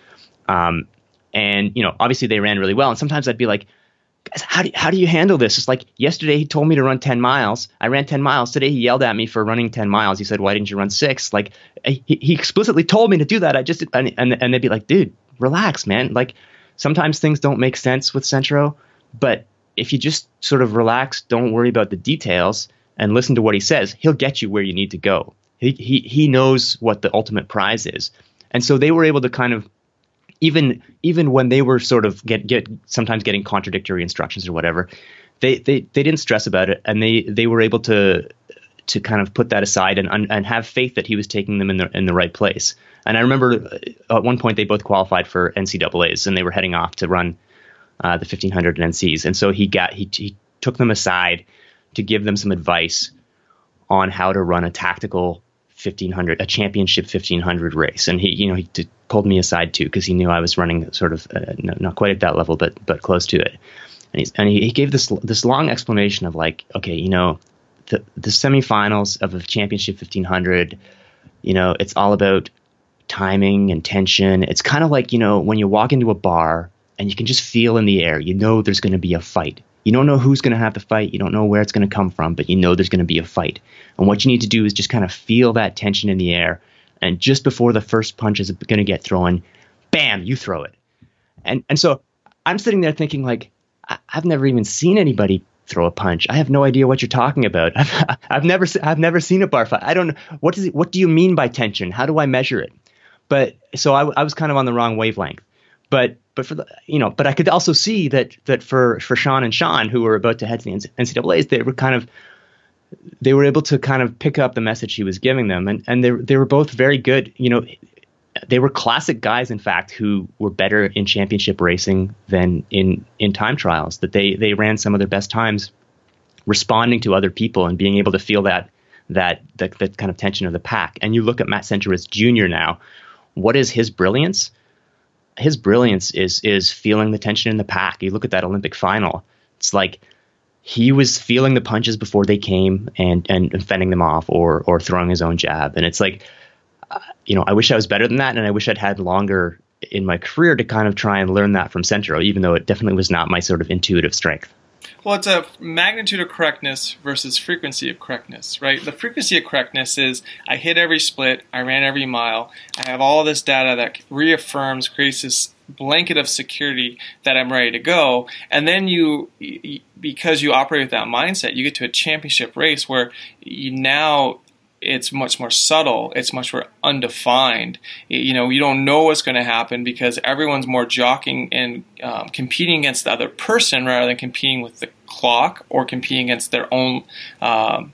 Um, and, you know, obviously they ran really well. And sometimes I'd be like, guys, how do, how do you handle this? It's like yesterday he told me to run 10 miles. I ran 10 miles. Today he yelled at me for running 10 miles. He said, why didn't you run six? Like he, he explicitly told me to do that. I just, and, and, and they'd be like, dude, relax, man. Like, sometimes things don't make sense with Centro, but if you just sort of relax, don't worry about the details, and listen to what he says, he'll get you where you need to go. He, he, he knows what the ultimate prize is. And so they were able to kind of even even when they were sort of get get sometimes getting contradictory instructions or whatever, they they, they didn't stress about it and they they were able to to kind of put that aside and and have faith that he was taking them in the in the right place. And I remember uh, at one point they both qualified for NCAA's and they were heading off to run uh, the 1500 NCs. And so he got he, he took them aside to give them some advice on how to run a tactical 1500 a championship 1500 race and he you know he t- pulled me aside too because he knew I was running sort of uh, not quite at that level but but close to it and he's and he, he gave this this long explanation of like okay you know the the semifinals of a championship 1500 you know it's all about timing and tension. It's kind of like, you know, when you walk into a bar and you can just feel in the air, you know there's going to be a fight. You don't know who's going to have the fight. You don't know where it's going to come from, but you know there's going to be a fight. And what you need to do is just kind of feel that tension in the air. And just before the first punch is going to get thrown, bam, you throw it. And and so I'm sitting there thinking like, I've never even seen anybody throw a punch. I have no idea what you're talking about. I've, I've never I've never seen a bar fight. I don't what does it, what do you mean by tension? How do I measure it? But so I, I was kind of on the wrong wavelength. But but for the you know, but I could also see that that for for Sean and Sean who were about to head to the NCAA's, they were kind of they were able to kind of pick up the message he was giving them, and and they they were both very good. You know, they were classic guys, in fact, who were better in championship racing than in in time trials. That they they ran some of their best times responding to other people and being able to feel that that that, that kind of tension of the pack. And you look at Matt Centrowitz Jr. now, what is his brilliance? His brilliance is is feeling the tension in the pack. You look at that Olympic final. It's like he was feeling the punches before they came and and fending them off or or throwing his own jab. And it's like, you know, I wish I was better than that, and I wish I'd had longer in my career to kind of try and learn that from Centro, even though it definitely was not my sort of intuitive strength. Well, it's a magnitude of correctness versus frequency of correctness, right? The frequency of correctness is I hit every split, I ran every mile, I have all this data that reaffirms, creates this blanket of security that I'm ready to go. And then you, because you operate with that mindset, you get to a championship race where you now it's much more subtle. It's much more undefined. You know, you don't know what's going to happen because everyone's more jockeying and um, competing against the other person rather than competing with the clock or competing against their own um,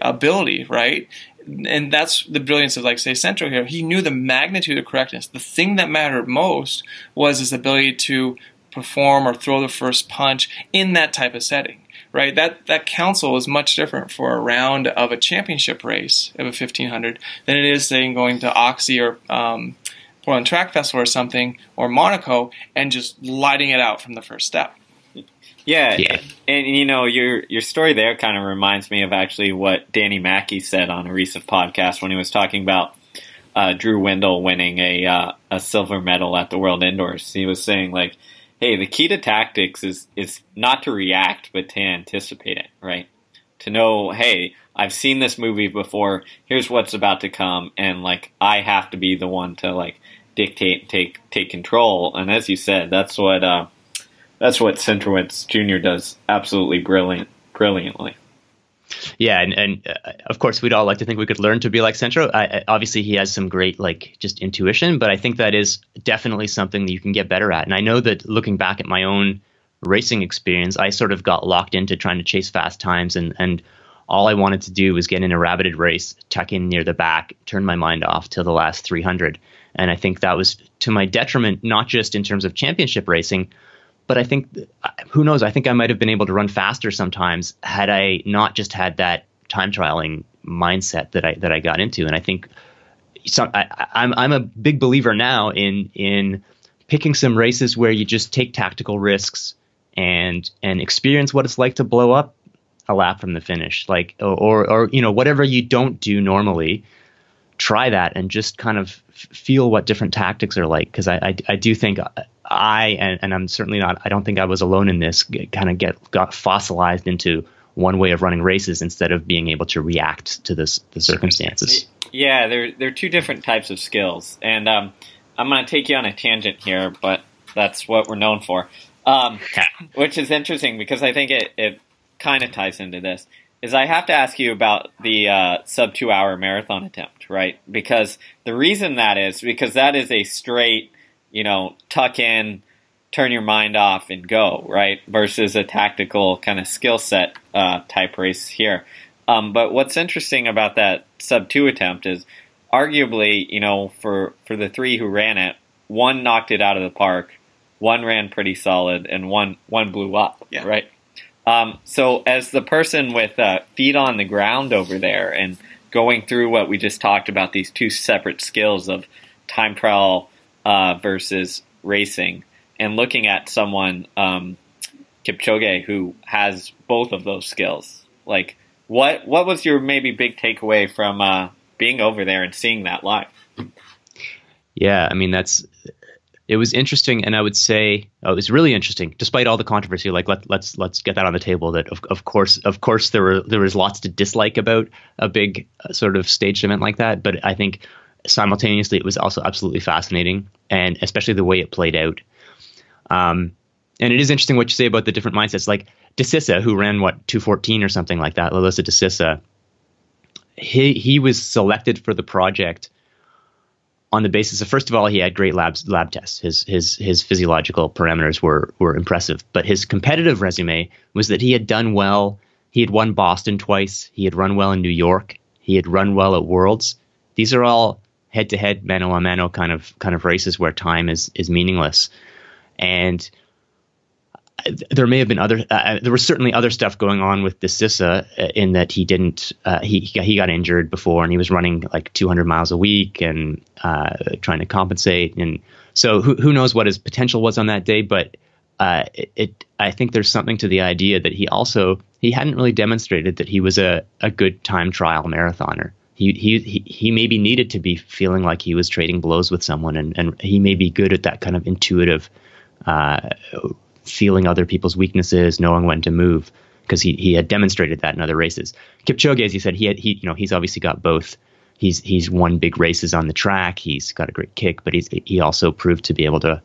ability, right? And that's the brilliance of, like, say, Centro here. He knew the magnitude of correctness. The thing that mattered most was his ability to perform or throw the first punch in that type of setting right? That that council is much different for a round of a championship race of a 1500 than it is saying going to Oxy or um, Portland Track Festival or something or Monaco and just lighting it out from the first step. Yeah, yeah, and you know your your story there kind of reminds me of actually what Danny Mackey said on a recent podcast when he was talking about uh, Drew Windle winning a uh, a silver medal at the World Indoors. He was saying like hey, the key to tactics is is not to react, but to anticipate it, right? To know, hey, I've seen this movie before. Here's what's about to come, and like I have to be the one to like dictate, take take control. And as you said, that's what uh, that's what Centrowitz Jr. does absolutely brilliant, brilliantly. Yeah, and, and uh, of course, we'd all like to think we could learn to be like Centro. I, obviously, he has some great like just intuition, but I think that is definitely something that you can get better at. And I know that looking back at my own racing experience, I sort of got locked into trying to chase fast times, and and all I wanted to do was get in a rabbited race, tuck in near the back, turn my mind off till the last 300. And I think that was to my detriment, not just in terms of championship racing, but I think who knows? I think I might have been able to run faster sometimes had I not just had that time trialing mindset that I that I got into. And I think I, I'm I'm a big believer now in in picking some races where you just take tactical risks and and experience what it's like to blow up a lap from the finish, like or or you know whatever you don't do normally. Try that and just kind of feel what different tactics are like because I, I I do think I and, and I'm certainly not. I don't think I was alone in this. Kind of get got fossilized into one way of running races instead of being able to react to this the circumstances. Yeah, there there are two different types of skills, and um, I'm going to take you on a tangent here, but that's what we're known for. Um, which is interesting because I think it, it kind of ties into this. Is I have to ask you about the uh, sub two hour marathon attempt, right? Because the reason that is because that is a straight you know, tuck in, turn your mind off, and go, right? Versus a tactical kind of skill set uh, type race here. Um, but what's interesting about that sub two attempt is arguably, you know, for, for the three who ran it, one knocked it out of the park, one ran pretty solid, and one one blew up, yeah. right? Um, so as the person with uh, feet on the ground over there and going through what we just talked about, these two separate skills of time trial uh, versus racing, and looking at someone um, Kipchoge who has both of those skills. Like, what what was your maybe big takeaway from uh, being over there and seeing that live? Yeah, I mean that's it was interesting, and I would say oh, it was really interesting, despite all the controversy. Like let, let's let's get that on the table. That of, of course, of course, there were there was lots to dislike about a big uh, sort of staged event like that. But I think simultaneously, it was also absolutely fascinating, and especially the way it played out. Um, and it is interesting what you say about the different mindsets. Like Desisa, who ran what 214 or something like that, Lelisa Desisa, he he was selected for the project on the basis of first of all he had great labs lab tests. His his his physiological parameters were were impressive, but his competitive resume was that he had done well. He had won Boston twice. He had run well in New York. He had run well at Worlds. These are all head to head mano a mano kind of kind of races where time is is meaningless and there may have been other uh, uh there was certainly other stuff going on with Desisa uh, in that he didn't uh, he he got, he injured before and he was running like 200 miles a week and uh, trying to compensate. And so who who knows what his potential was on that day but uh, it, it, I think there's something to the idea that he also he hadn't really demonstrated that he was a, a good time trial marathoner. He, he he maybe needed to be feeling like he was trading blows with someone, and, and he may be good at that kind of intuitive uh, feeling other people's weaknesses, knowing when to move, because he, he had demonstrated that in other races. Kipchoge, as you said, he had he you know he's obviously got both. He's he's won big races on the track. He's got a great kick, but he's he also proved to be able to,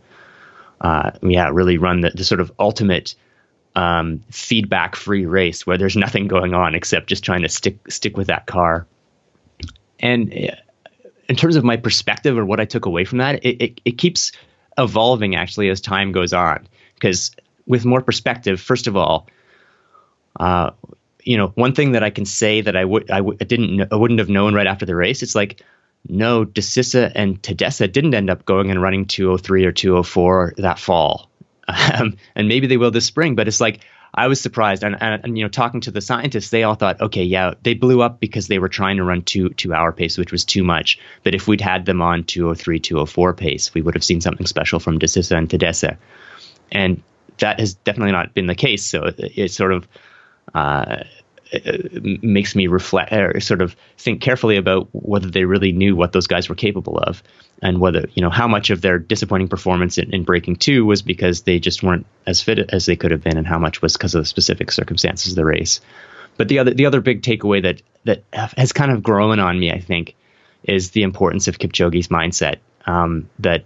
uh, yeah, really run the, the sort of ultimate um, feedback free race where there's nothing going on except just trying to stick stick with that car and uh, in terms of my perspective or what I took away from that, it, it, it keeps evolving actually as time goes on. Because with more perspective, first of all, uh, you know, one thing that I can say that I would I w- didn't I wouldn't have known right after the race, it's like no, Desisa and Tadese didn't end up going and running 203 or 204 that fall. Um, and maybe they will this spring, but it's like I was surprised, and, and, and, you know, talking to the scientists, they all thought, okay, yeah, they blew up because they were trying to run two two hour pace, which was too much. But if we'd had them on 203, 204 pace, we would have seen something special from Desisa and Tadese, and that has definitely not been the case. So it, it sort of uh, makes me reflect or sort of think carefully about whether they really knew what those guys were capable of and whether you know how much of their disappointing performance in, in breaking two was because they just weren't as fit as they could have been and how much was because of the specific circumstances of the race but the other the other big takeaway that that has kind of grown on me i think is the importance of kipchoge's mindset um, that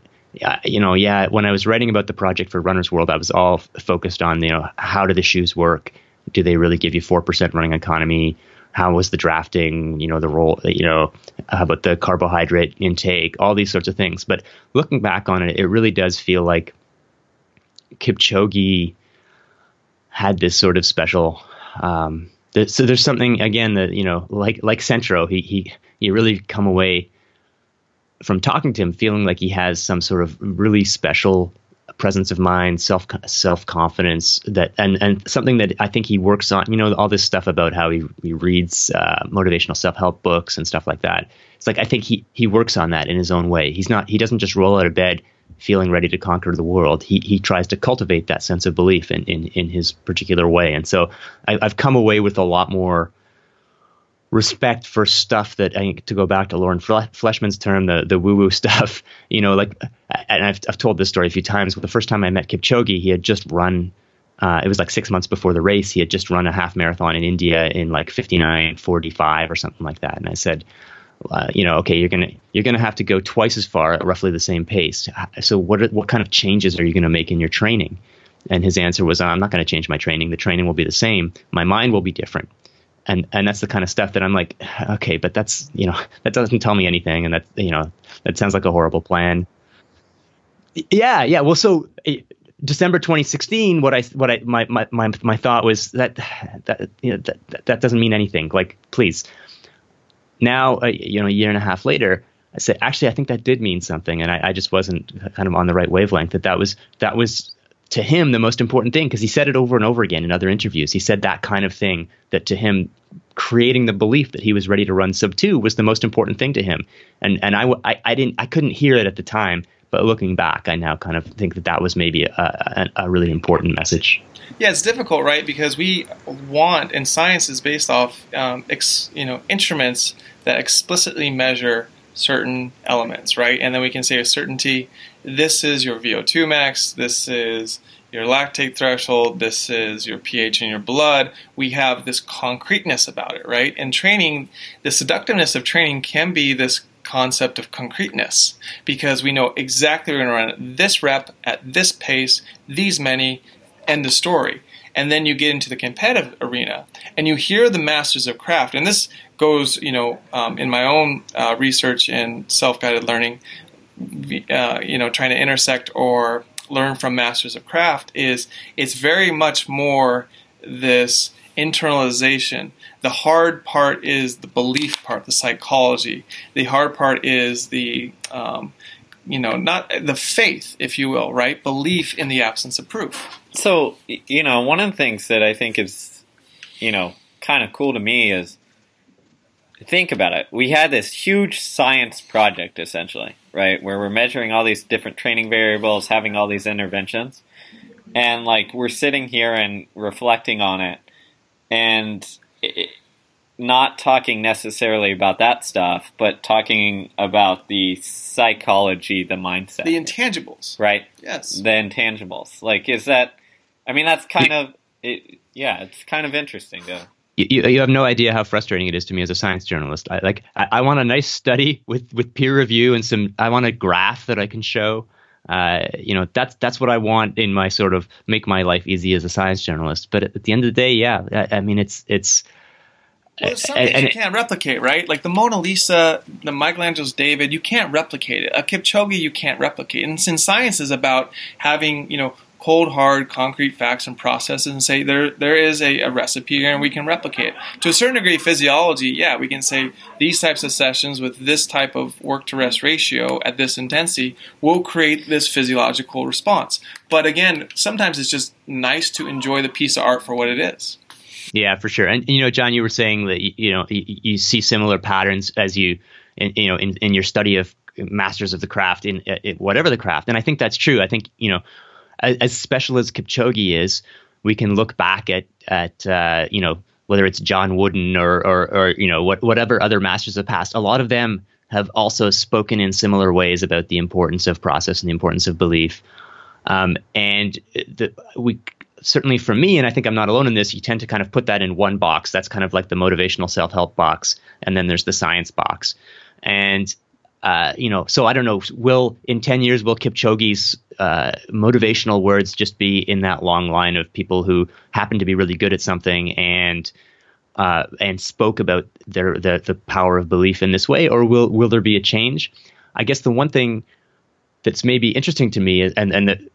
you know, yeah, when I was writing about the project for Runner's World, I was all f- focused on, you know, how do the shoes work? Do they really give you 4% running economy? How was the drafting? You know, the role, you know, how about the carbohydrate intake? All these sorts of things. But looking back on it, it really does feel like Kipchoge had this sort of special. Um, so there's something again that you know, like like Centro, he he you really come away from talking to him feeling like he has some sort of really special presence of mind, self self confidence that and and something that I think he works on. You know, all this stuff about how he he reads uh, motivational self help books and stuff like that. It's like I think he he works on that in his own way. He's not he doesn't just roll out of bed feeling ready to conquer the world. He he tries to cultivate that sense of belief in in, in his particular way. And so I, I've come away with a lot more respect for stuff that I to go back to Lauren Fleshman's term, the the woo woo stuff. You know, like, and I've I've told this story a few times. But the first time I met Kipchoge, he had just run. Uh, it was like six months before the race. He had just run a half marathon in India in like 59:45 or something like that. And I said, uh, you know, okay, you're gonna you're gonna have to go twice as far at roughly the same pace. So what are, what kind of changes are you to make in your training? And his answer was, I'm not going to change my training. The training will be the same. My mind will be different and and that's the kind of stuff that I'm like, okay, but that's you know that doesn't tell me anything, and that you know that sounds like a horrible plan. Yeah, yeah. Well, so eh, December 2016, what I what I my my my, my thought was that that you know that that doesn't mean anything. Like, please. Now, uh, you know, a year and a half later, I said, actually, I think that did mean something, and I, I just wasn't kind of on the right wavelength. That that was that was to him the most important thing because he said it over and over again in other interviews. He said that kind of thing that to him creating the belief that he was ready to run sub 2 was the most important thing to him. And and I, I, I didn't I couldn't hear it at the time, but looking back I now kind of think that that was maybe a, a, a really important message. Yeah, it's difficult, right? Because we want, and science is based off, um, ex, you know, instruments that explicitly measure certain elements, right? And then we can say with certainty, this is your VO2 max, this is your lactate threshold, this is your pH in your blood. We have this concreteness about it, right? And training, the seductiveness of training can be this concept of concreteness because we know exactly we're going to run this rep at this pace, these many, end of story. And then you get into the competitive arena and you hear the masters of craft. And this goes, you know, um, in my own uh, research in self-guided learning, uh, you know, trying to intersect or learn from masters of craft is it's very much more this internalization. The hard part is the belief part, the psychology. The hard part is the um, you know, not the faith, if you will, right? Belief in the absence of proof. So, you know, one of the things that I think is, you know, kind of cool to me is think about it. We had this huge science project essentially, right? Where we're measuring all these different training variables, having all these interventions. And like we're sitting here and reflecting on it and it, not talking necessarily about that stuff, but talking about the psychology, the mindset, the intangibles, right? Yes, the intangibles. Like, is that? I mean, that's kind of it, yeah, it's kind of interesting to. You, you have no idea how frustrating it is to me as a science journalist. I like I, I want a nice study with with peer review and some. I want a graph that I can show. Uh, you know that's that's what I want in my sort of make my life easy as a science journalist. But at the end of the day, yeah, I, I mean it's it's well, some things and, you can't replicate, right? Like the Mona Lisa, the Michelangelo's David, you can't replicate it. A Kipchoge, you can't replicate. And since science is about having, you know, cold, hard, concrete facts and processes and say there there is a, a, recipe here and we can replicate it. To a certain degree, physiology, yeah, we can say these types of sessions with this type of work to rest ratio at this intensity will create this physiological response. But again, sometimes it's just nice to enjoy the piece of art for what it is. Yeah, for sure. And you know, Jon, you were saying that you know you, you see similar patterns as you in, you know in, in your study of masters of the craft in, uh, in, whatever the craft, and I think that's true. I think you know, as, special as Kipchoge is, we can look back at at uh, you know whether it's John Wooden or or, or you know what, whatever other masters of the past. A lot of them have also spoken in similar ways about the importance of process and the importance of belief. Um, and the, we certainly for me, and I think I'm not alone in this, you tend to kind of put that in one box. That's kind of like the motivational self help box. And then there's the science box. And uh, you know, so I don't know. Will in ten years will Kipchoge's uh, motivational words just be in that long line of people who happen to be really good at something and uh, and spoke about their the the power of belief in this way, or will will there be a change? I guess the one thing that's maybe interesting to me, and and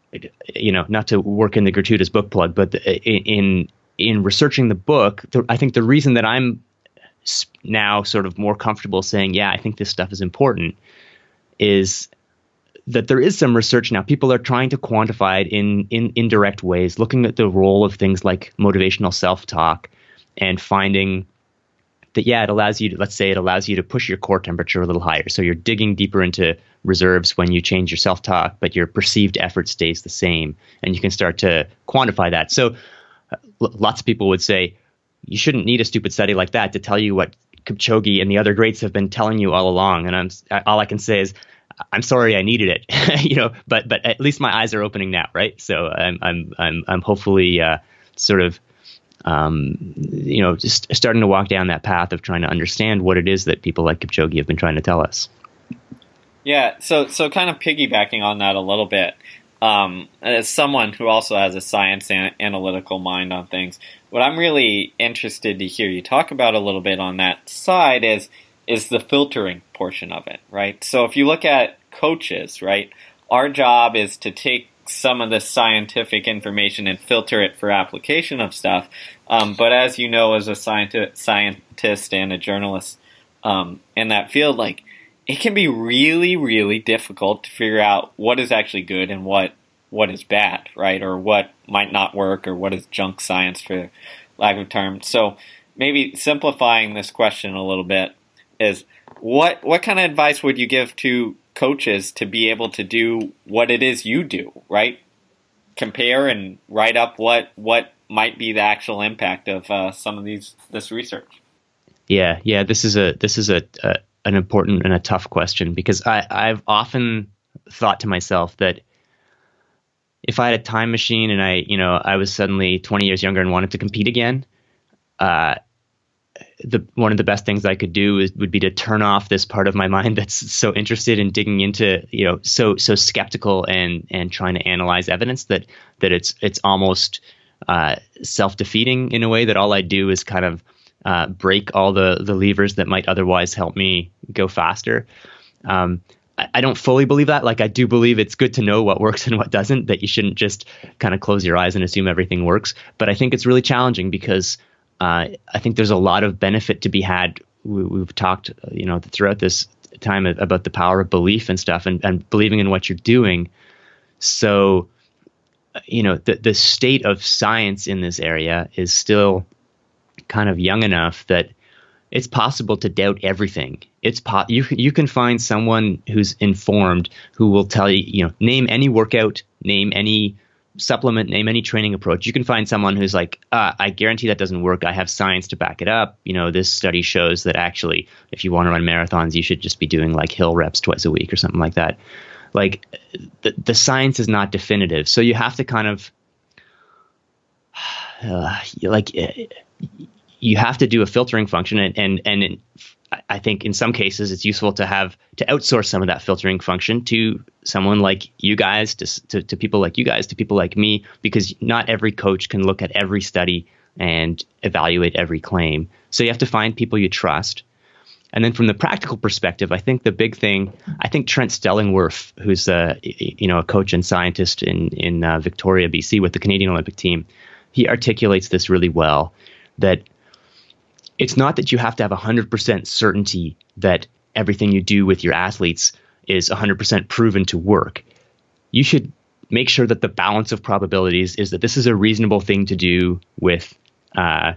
you know, not to work in the gratuitous book plug, but in in researching the book, the, I think the reason that I'm now sort of more comfortable saying, yeah, I think this stuff is important, is that there is some research now. People are trying to quantify it in, in indirect ways, looking at the role of things like motivational self talk and finding that, yeah, it allows you to, let's say, it allows you to push your core temperature a little higher. So you're digging deeper into reserves when you change your self talk, but your perceived effort stays the same. And you can start to quantify that. So uh, lots of people would say, you shouldn't need a stupid study like that to tell you what Kipchoge and the other greats have been telling you all along. And I'm all I can say is, I'm sorry I needed it, you know. But but at least my eyes are opening now, right? So I'm I'm I'm I'm hopefully uh, sort of um, you know just starting to walk down that path of trying to understand what it is that people like Kipchoge have been trying to tell us. Yeah. So so kind of piggybacking on that a little bit. Um, as someone who also has a science and analytical mind on things, what I'm really interested to hear you talk about a little bit on that side is is the filtering portion of it, right? So if you look at coaches, right, our job is to take some of the scientific information and filter it for application of stuff. Um, but as you know, as a scientist, scientist and a journalist um, in that field, like it can be really, really difficult to figure out what is actually good and what what is bad, right? Or what might not work or what is junk science for lack of term. So maybe simplifying this question a little bit is what what kind of advice would you give to coaches to be able to do what it is you do, right? Compare and write up what what might be the actual impact of uh, some of these this research. Yeah, yeah, this is a this is a, a an important and a tough question because I I've often thought to myself that if I had a time machine and I, you know, I was suddenly 20 years younger and wanted to compete again, uh, the one of the best things I could do is, would be to turn off this part of my mind that's so interested in digging into, you know, so so skeptical and and trying to analyze evidence that that it's it's almost uh, self defeating in a way that all I do is kind of uh, break all the the levers that might otherwise help me go faster. Um, I don't fully believe that. Like, I do believe it's good to know what works and what doesn't, that you shouldn't just kind of close your eyes and assume everything works. But I think it's really challenging because uh, I think there's a lot of benefit to be had. We, have talked, you know, throughout this time about the power of belief and stuff and, and believing in what you're doing. So, you know, the, the state of science in this area is still kind of young enough that it's possible to doubt everything. It's po- you you can find someone who's informed who will tell you, you know, name any workout, name any supplement, name any training approach. You can find someone who's like, uh, I guarantee that doesn't work. I have science to back it up. You know, this study shows that actually, if you want to run marathons, you should just be doing like hill reps twice a week or something like that. Like the the science is not definitive, so you have to kind of uh, like you have to do a filtering function, and and, and I think in some cases it's useful to have to outsource some of that filtering function to someone like you guys, to, to, to people like you guys, to people like me, because not every coach can look at every study and evaluate every claim. So you have to find people you trust. And then from the practical perspective, I think the big thing, I think Trent Stellingwerff, who's a you know a coach and scientist in in uh, Victoria, BC, with the Canadian Olympic team, he articulates this really well. That it's not that you have to have 100% certainty that everything you do with your athletes is 100% proven to work. You should make sure that the balance of probabilities is that this is a reasonable thing to do with uh,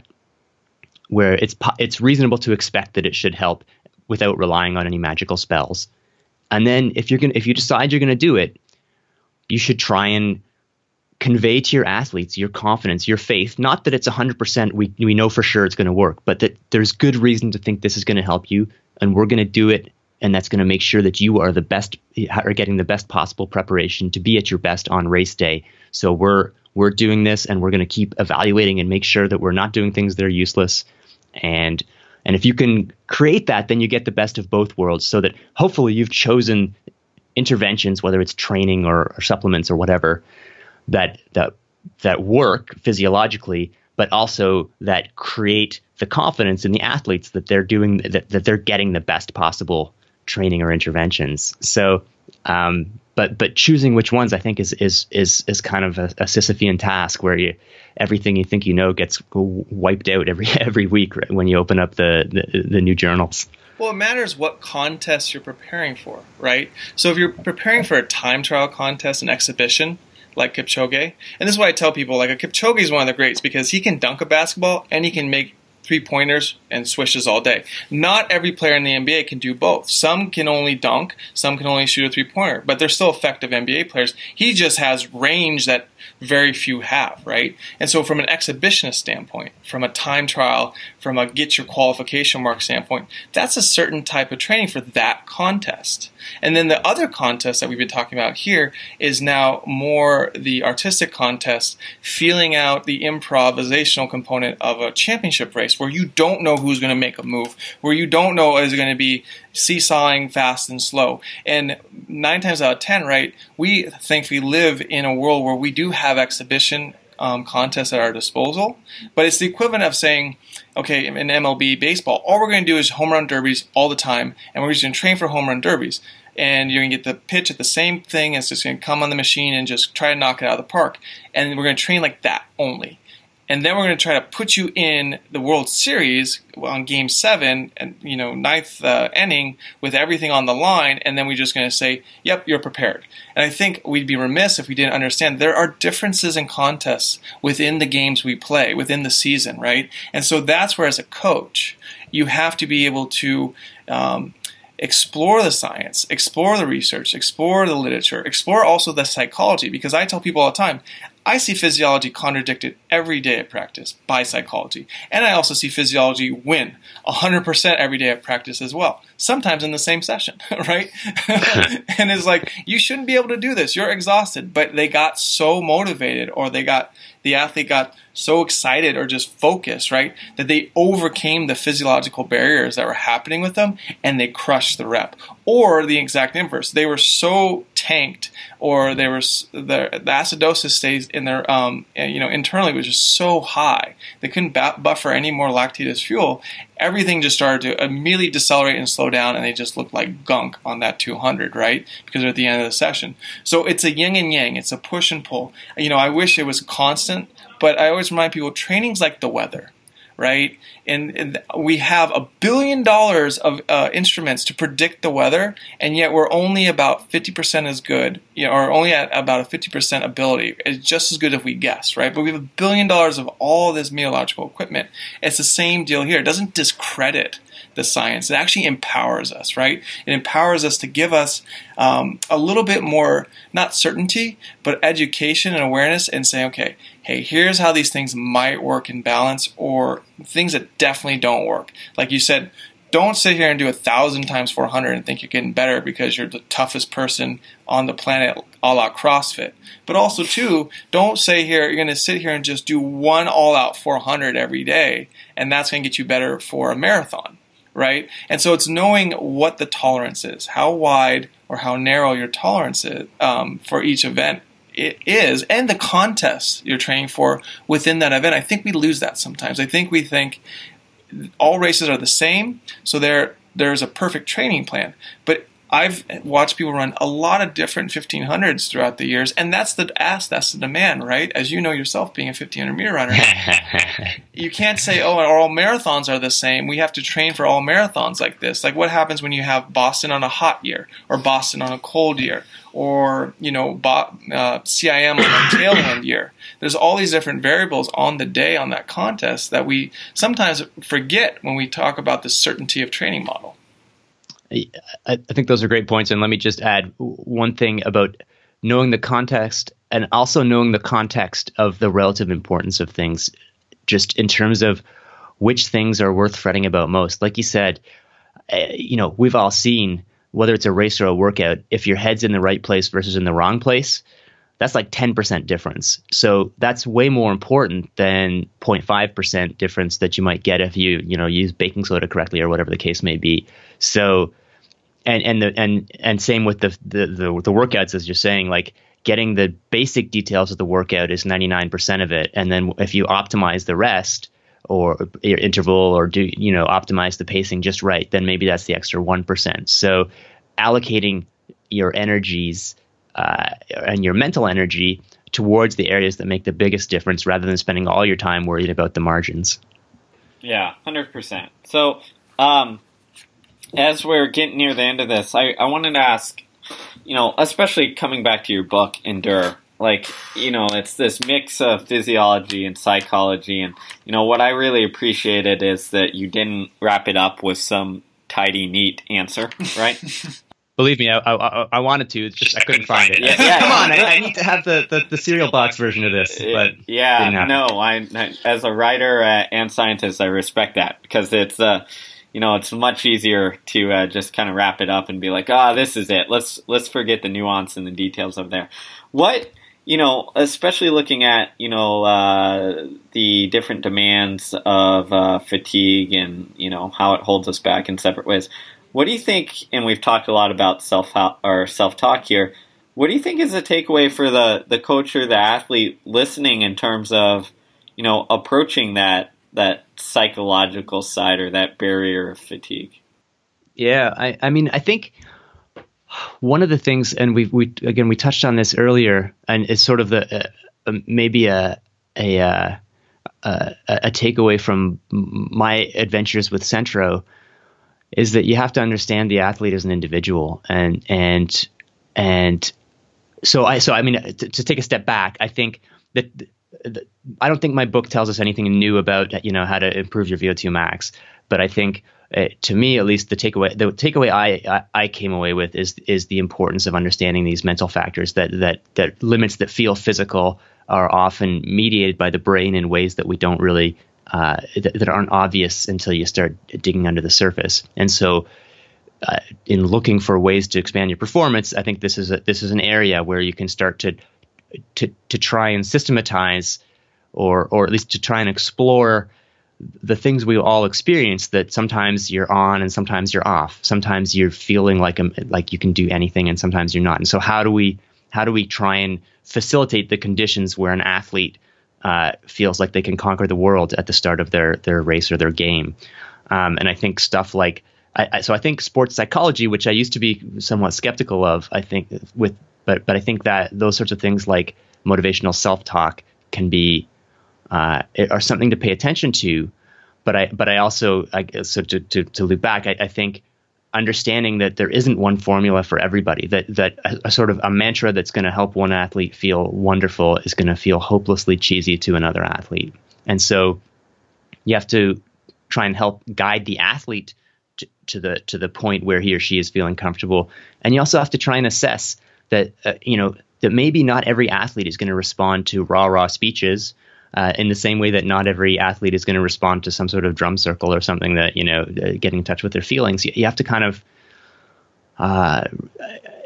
where it's it's reasonable to expect that it should help without relying on any magical spells. And then if you're going if you decide you're going to do it, you should try and convey to your athletes your confidence, your faith. Not that it's 100%, we, we know for sure it's going to work, but that there's good reason to think this is going to help you, and we're going to do it. And that's going to make sure that you are the best, are getting the best possible preparation to be at your best on race day. So we're we're doing this, and we're going to keep evaluating and make sure that we're not doing things that are useless, and And if you can create that, then you get the best of both worlds so that hopefully you've chosen interventions, whether it's training or, or supplements or whatever, that, that, that work physiologically, but also that create the confidence in the athletes that they're doing, that, that they're getting the best possible training or interventions. So, um, but but choosing which ones I think is is is is kind of a, a Sisyphean task where you everything you think you know gets wiped out every every week when you open up the, the, the new journals. Well, it matters what contest you're preparing for, right? So if you're preparing for a time trial contest, an exhibition, like Kipchoge. And this is why I tell people like a Kipchoge is one of the greats because he can dunk a basketball and he can make three pointers and swishes all day. Not every player in the NBA can do both. Some can only dunk, some can only shoot a three pointer, but they're still effective NBA players. He just has range that very few have, right? And so, from an exhibitionist standpoint, from a time trial, from a get your qualification mark standpoint, that's a certain type of training for that contest. And then the other contest that we've been talking about here is now more the artistic contest, feeling out the improvisational component of a championship race where you don't know who's going to make a move, where you don't know is going to be seesawing fast and slow. And nine times out of ten, right, we think we live in a world where we do have exhibition um, contests at our disposal, but it's the equivalent of saying, okay, in MLB baseball, all we're going to do is home run derbies all the time, and we're just going to train for home run derbies. And you're going to get the pitch at the same thing, it's just going to come on the machine and just try to knock it out of the park. And we're going to train like that only and then we're going to try to put you in the World Series on Game Seven, and you know ninth uh, inning with everything on the line, and then we're just going to say, "Yep, you're prepared." And I think we'd be remiss if we didn't understand there are differences in contests within the games we play within the season, right? And so that's where, as a coach, you have to be able to um, explore the science, explore the research, explore the literature, explore also the psychology. Because I tell people all the time, I see physiology contradicted every day at practice by psychology. And I also see physiology win 100% every day at practice as well, sometimes in the same session, right? and it's like, you shouldn't be able to do this. You're exhausted. But they got so motivated or they got, the athlete got so excited or just focused, right, that they overcame the physiological barriers that were happening with them and they crushed the rep. Or the exact inverse. They were so tanked or they were the, the acidosis stays in their um, you know internally was just so high they couldn't buffer any more lactate as fuel everything just started to immediately decelerate and slow down and they just looked like gunk on that 200 right? Because they're at the end of the session. So it's a yin and yang. It's a push and pull. You know i wish it was constant but i always remind people training's like the weather right? And, and, we have a billion dollars of uh, instruments to predict the weather, and yet we're only about 50% as good, you know, or only at about a 50% ability. It's just as good if we guess, right? But we have a billion dollars of all this meteorological equipment. It's the same deal here. It doesn't discredit the science. It actually empowers us, right? It empowers us to give us um, a little bit more, not certainty, but education and awareness and say, okay, hey, here's how these things might work in balance or things that definitely don't work. Like you said, don't sit here and do a thousand times 400 and think you're getting better because you're the toughest person on the planet a la CrossFit. But also, too, don't say here you're going to sit here and just do one all out 400 every day and that's going to get you better for a marathon right? And so it's knowing what the tolerance is, how wide or how narrow your tolerance is um, for each event it is, and the contest you're training for within that event. I think we lose that sometimes. I think we think all races are the same, so there there's a perfect training plan. But I've watched people run a lot of different 1500s throughout the years, and that's the ask, that's the demand, right? As you know yourself, being a 1500 meter runner, you can't say, "Oh, all marathons are the same." We have to train for all marathons like this. Like, what happens when you have Boston on a hot year, or Boston on a cold year, or you know, Bo- uh, CIM on a tailwind year? There's all these different variables on the day on that contest that we sometimes forget when we talk about the certainty of training model. I, I think those are great points. And let me just add one thing about knowing the context and also knowing the context of the relative importance of things, just in terms of which things are worth fretting about most. Like you said, uh, you know, we've all seen whether it's a race or a workout, if your head's in the right place versus in the wrong place, that's like 10% difference. So that's way more important than 0.5% difference that you might get if you, you know, use baking soda correctly or whatever the case may be. So and and the and and same with the the the, the workouts as you're saying like getting the basic details of the workout is 99% of it and then if you optimize the rest or your interval or do you know optimize the pacing just right then maybe that's the extra 1% so allocating your energies uh, and your mental energy towards the areas that make the biggest difference rather than spending all your time worried about the margins. Yeah, 100%. So, um, as we're getting near the end of this, I, I wanted to ask, you know, especially coming back to your book, Endure, like, you know, it's this mix of physiology and psychology. And, you know, what I really appreciated is that you didn't wrap it up with some tidy, neat answer, right? Believe me, I, I, I, wanted to. It's just I couldn't find it. Yeah, yeah. Come on, I, I, need to have the, the, the, cereal box version of this. But yeah, no, I as a writer uh, and scientist, I respect that because it's uh, you know, it's much easier to uh, just kind of wrap it up and be like, ah, oh, this is it. Let's let's forget the nuance and the details of there. What you know, especially looking at you know uh, the different demands of uh, fatigue and you know how it holds us back in separate ways. What do you think? And we've talked a lot about self or self talk here. What do you think is a takeaway for the the coach or the athlete listening in terms of you know approaching that that psychological side or that barrier of fatigue? Yeah, I, I mean, I think one of the things, and we we again we touched on this earlier, and it's sort of the uh, maybe a a, uh, a a takeaway from my adventures with Centro is that you have to understand the athlete as an individual and and and so I so I mean to, to take a step back, I think that, I don't think my book tells us anything new about you know how to improve your VO2 max, but I think uh, to me at least the takeaway the takeaway I, I, I came away with is is the importance of understanding these mental factors that that that limits that feel physical are often mediated by the brain in ways that we don't really uh, that, that, aren't obvious until you start digging under the surface. And so, uh, in looking for ways to expand your performance, I think this is a, this is an area where you can start to to to try and systematize, or or at least to try and explore the things we all experience that sometimes you're on and sometimes you're off. Sometimes you're feeling like a, like you can do anything and sometimes you're not. And so how do we how do we try and facilitate the conditions where an athlete uh, feels like they can conquer the world at the start of their their race or their game. Um, and I think stuff like I, I, so I think sports psychology, which I used to be somewhat skeptical of, I think with but but I think that those sorts of things like motivational self talk can be uh, are something to pay attention to. But I but I also I, so to to, to loop back, I, I think understanding that there isn't one formula for everybody that that a, a sort of a mantra that's going to help one athlete feel wonderful is going to feel hopelessly cheesy to another athlete and so you have to try and help guide the athlete to, to the to the point where he or she is feeling comfortable and you also have to try and assess that uh, you know that maybe not every athlete is going to respond to rah rah speeches uh, in the same way that not every athlete is going to respond to some sort of drum circle or something that you know uh, getting in touch with their feelings. You, you have to kind of uh,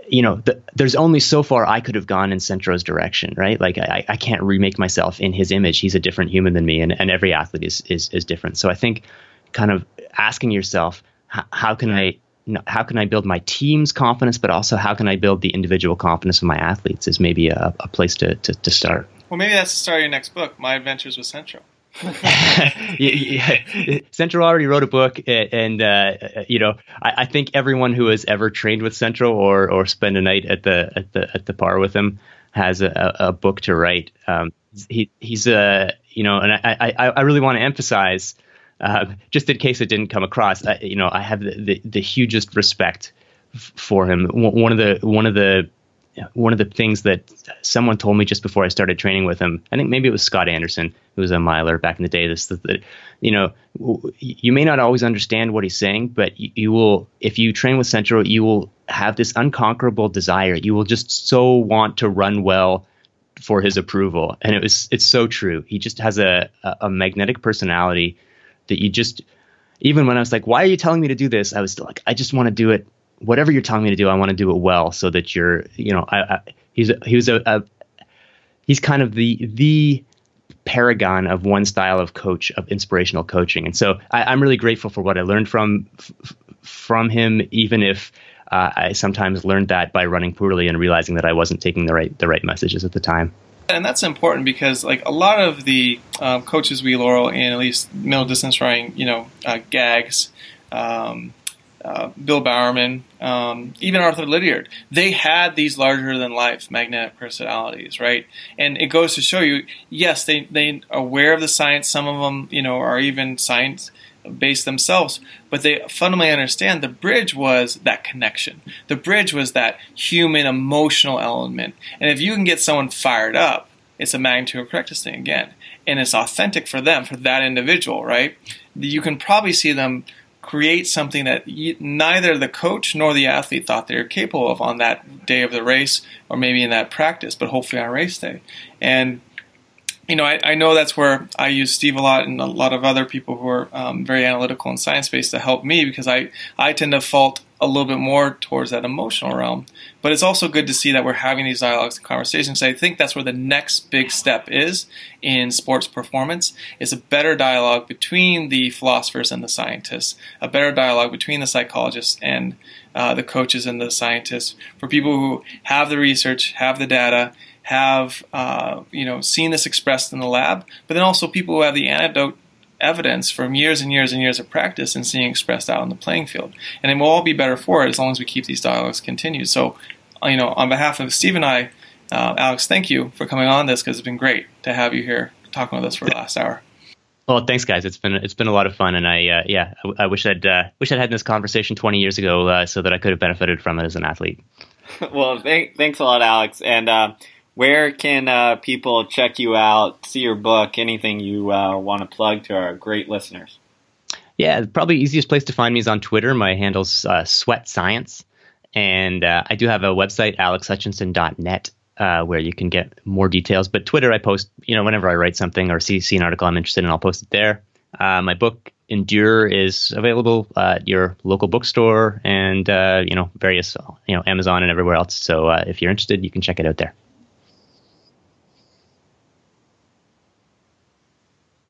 you know the, there's only so far i could have gone in centro's direction right? Like i, I can't remake myself in his image. He's a different human than me and, and every athlete is, is is different. So i think kind of asking yourself how, how can i how can I build my team's confidence, but also how can I build the individual confidence of my athletes is maybe a, a place to, to, to start. Well, maybe that's the start of your next book, My Adventures with Centro. yeah, Centro already wrote a book, and uh, you know, I, I, think everyone who has ever trained with Centro or or spent a night at the at the at the bar with him has a, a book to write. Um, he he's a uh, you know, and I I, I really want to emphasize uh, just in case it didn't come across, uh, you know, I have the, the, the hugest respect f- for him. W- one of the one of the one of the things that someone told me just before I started training with him, I think maybe it was Scott Anderson, who was a miler back in the day. This, that, you know, you may not always understand what he's saying, but you, you, will, if you train with Centro, you will have this unconquerable desire. You will just so want to run well for his approval, and it was, it's so true. He just has a, a magnetic personality that you just even when I was like, why are you telling me to do this? I was like, I just want to do it. Whatever you're telling me to do, I want to do it well so that you're, you know, I, I, he's he was a, a, he's kind of the the paragon of one style of coach of inspirational coaching. And so I, am really grateful for what I learned from f- from him, even if uh, I sometimes learned that by running poorly and realizing that I wasn't taking the right the right messages at the time. And that's important because, like a lot of the um, coaches we laurel in at least middle distance running, you know, uh, gags. Um, uh, Bill Bowerman, um, even Arthur Lydiard, they had these larger than life magnetic personalities, right? And it goes to show you, yes, they they are aware of the science. Some of them, you know, are even science based themselves, but they fundamentally understand the bridge was that connection. The bridge was that human emotional element. And if you can get someone fired up, it's a magnitude of correctness thing again, and it's authentic for them, for that individual, right? You can probably see them create something that neither the coach nor the athlete thought they were capable of on that day of the race or maybe in that practice, but hopefully on race day. And you know, I, I, know that's where I use Steve a lot and a lot of other people who are um, very analytical and science based to help me because I, I tend to fault a little bit more towards that emotional realm. But it's also good to see that we're having these dialogues and conversations. I think that's where the next big step is in sports performance is a better dialogue between the philosophers and the scientists, a better dialogue between the psychologists and uh, the coaches and the scientists for people who have the research, have the data, have uh, you know seen this expressed in the lab, but then also people who have the antidote evidence from years and years and years of practice and seeing expressed out on the playing field. And it will all be better for it as long as we keep these dialogues continued. So, uh, you know, on behalf of Steve and I, uh, Alex, thank you for coming on this because it's been great to have you here talking with us for the last hour. Well, thanks, guys. It's been it's been a lot of fun, and I uh, yeah, I, I, wish I'd uh, wish I'd had this conversation 20 years ago uh, so that I could have benefited from it as an athlete. well, thank, thanks a lot, Alex, and uh, where can uh, people check you out, see your book, anything you uh, want to plug to our great listeners? Yeah, probably easiest place to find me is on Twitter. My handle's uh, Sweat Science. And uh, I do have a website, alexhutchinson.net, uh, where you can get more details. But Twitter, I post, you know, whenever I write something or see, see an article I'm interested in, I'll post it there. Uh, my book, Endure, is available at your local bookstore and, you know, various, you know, Amazon and everywhere else. So if you're interested, you can check it out there.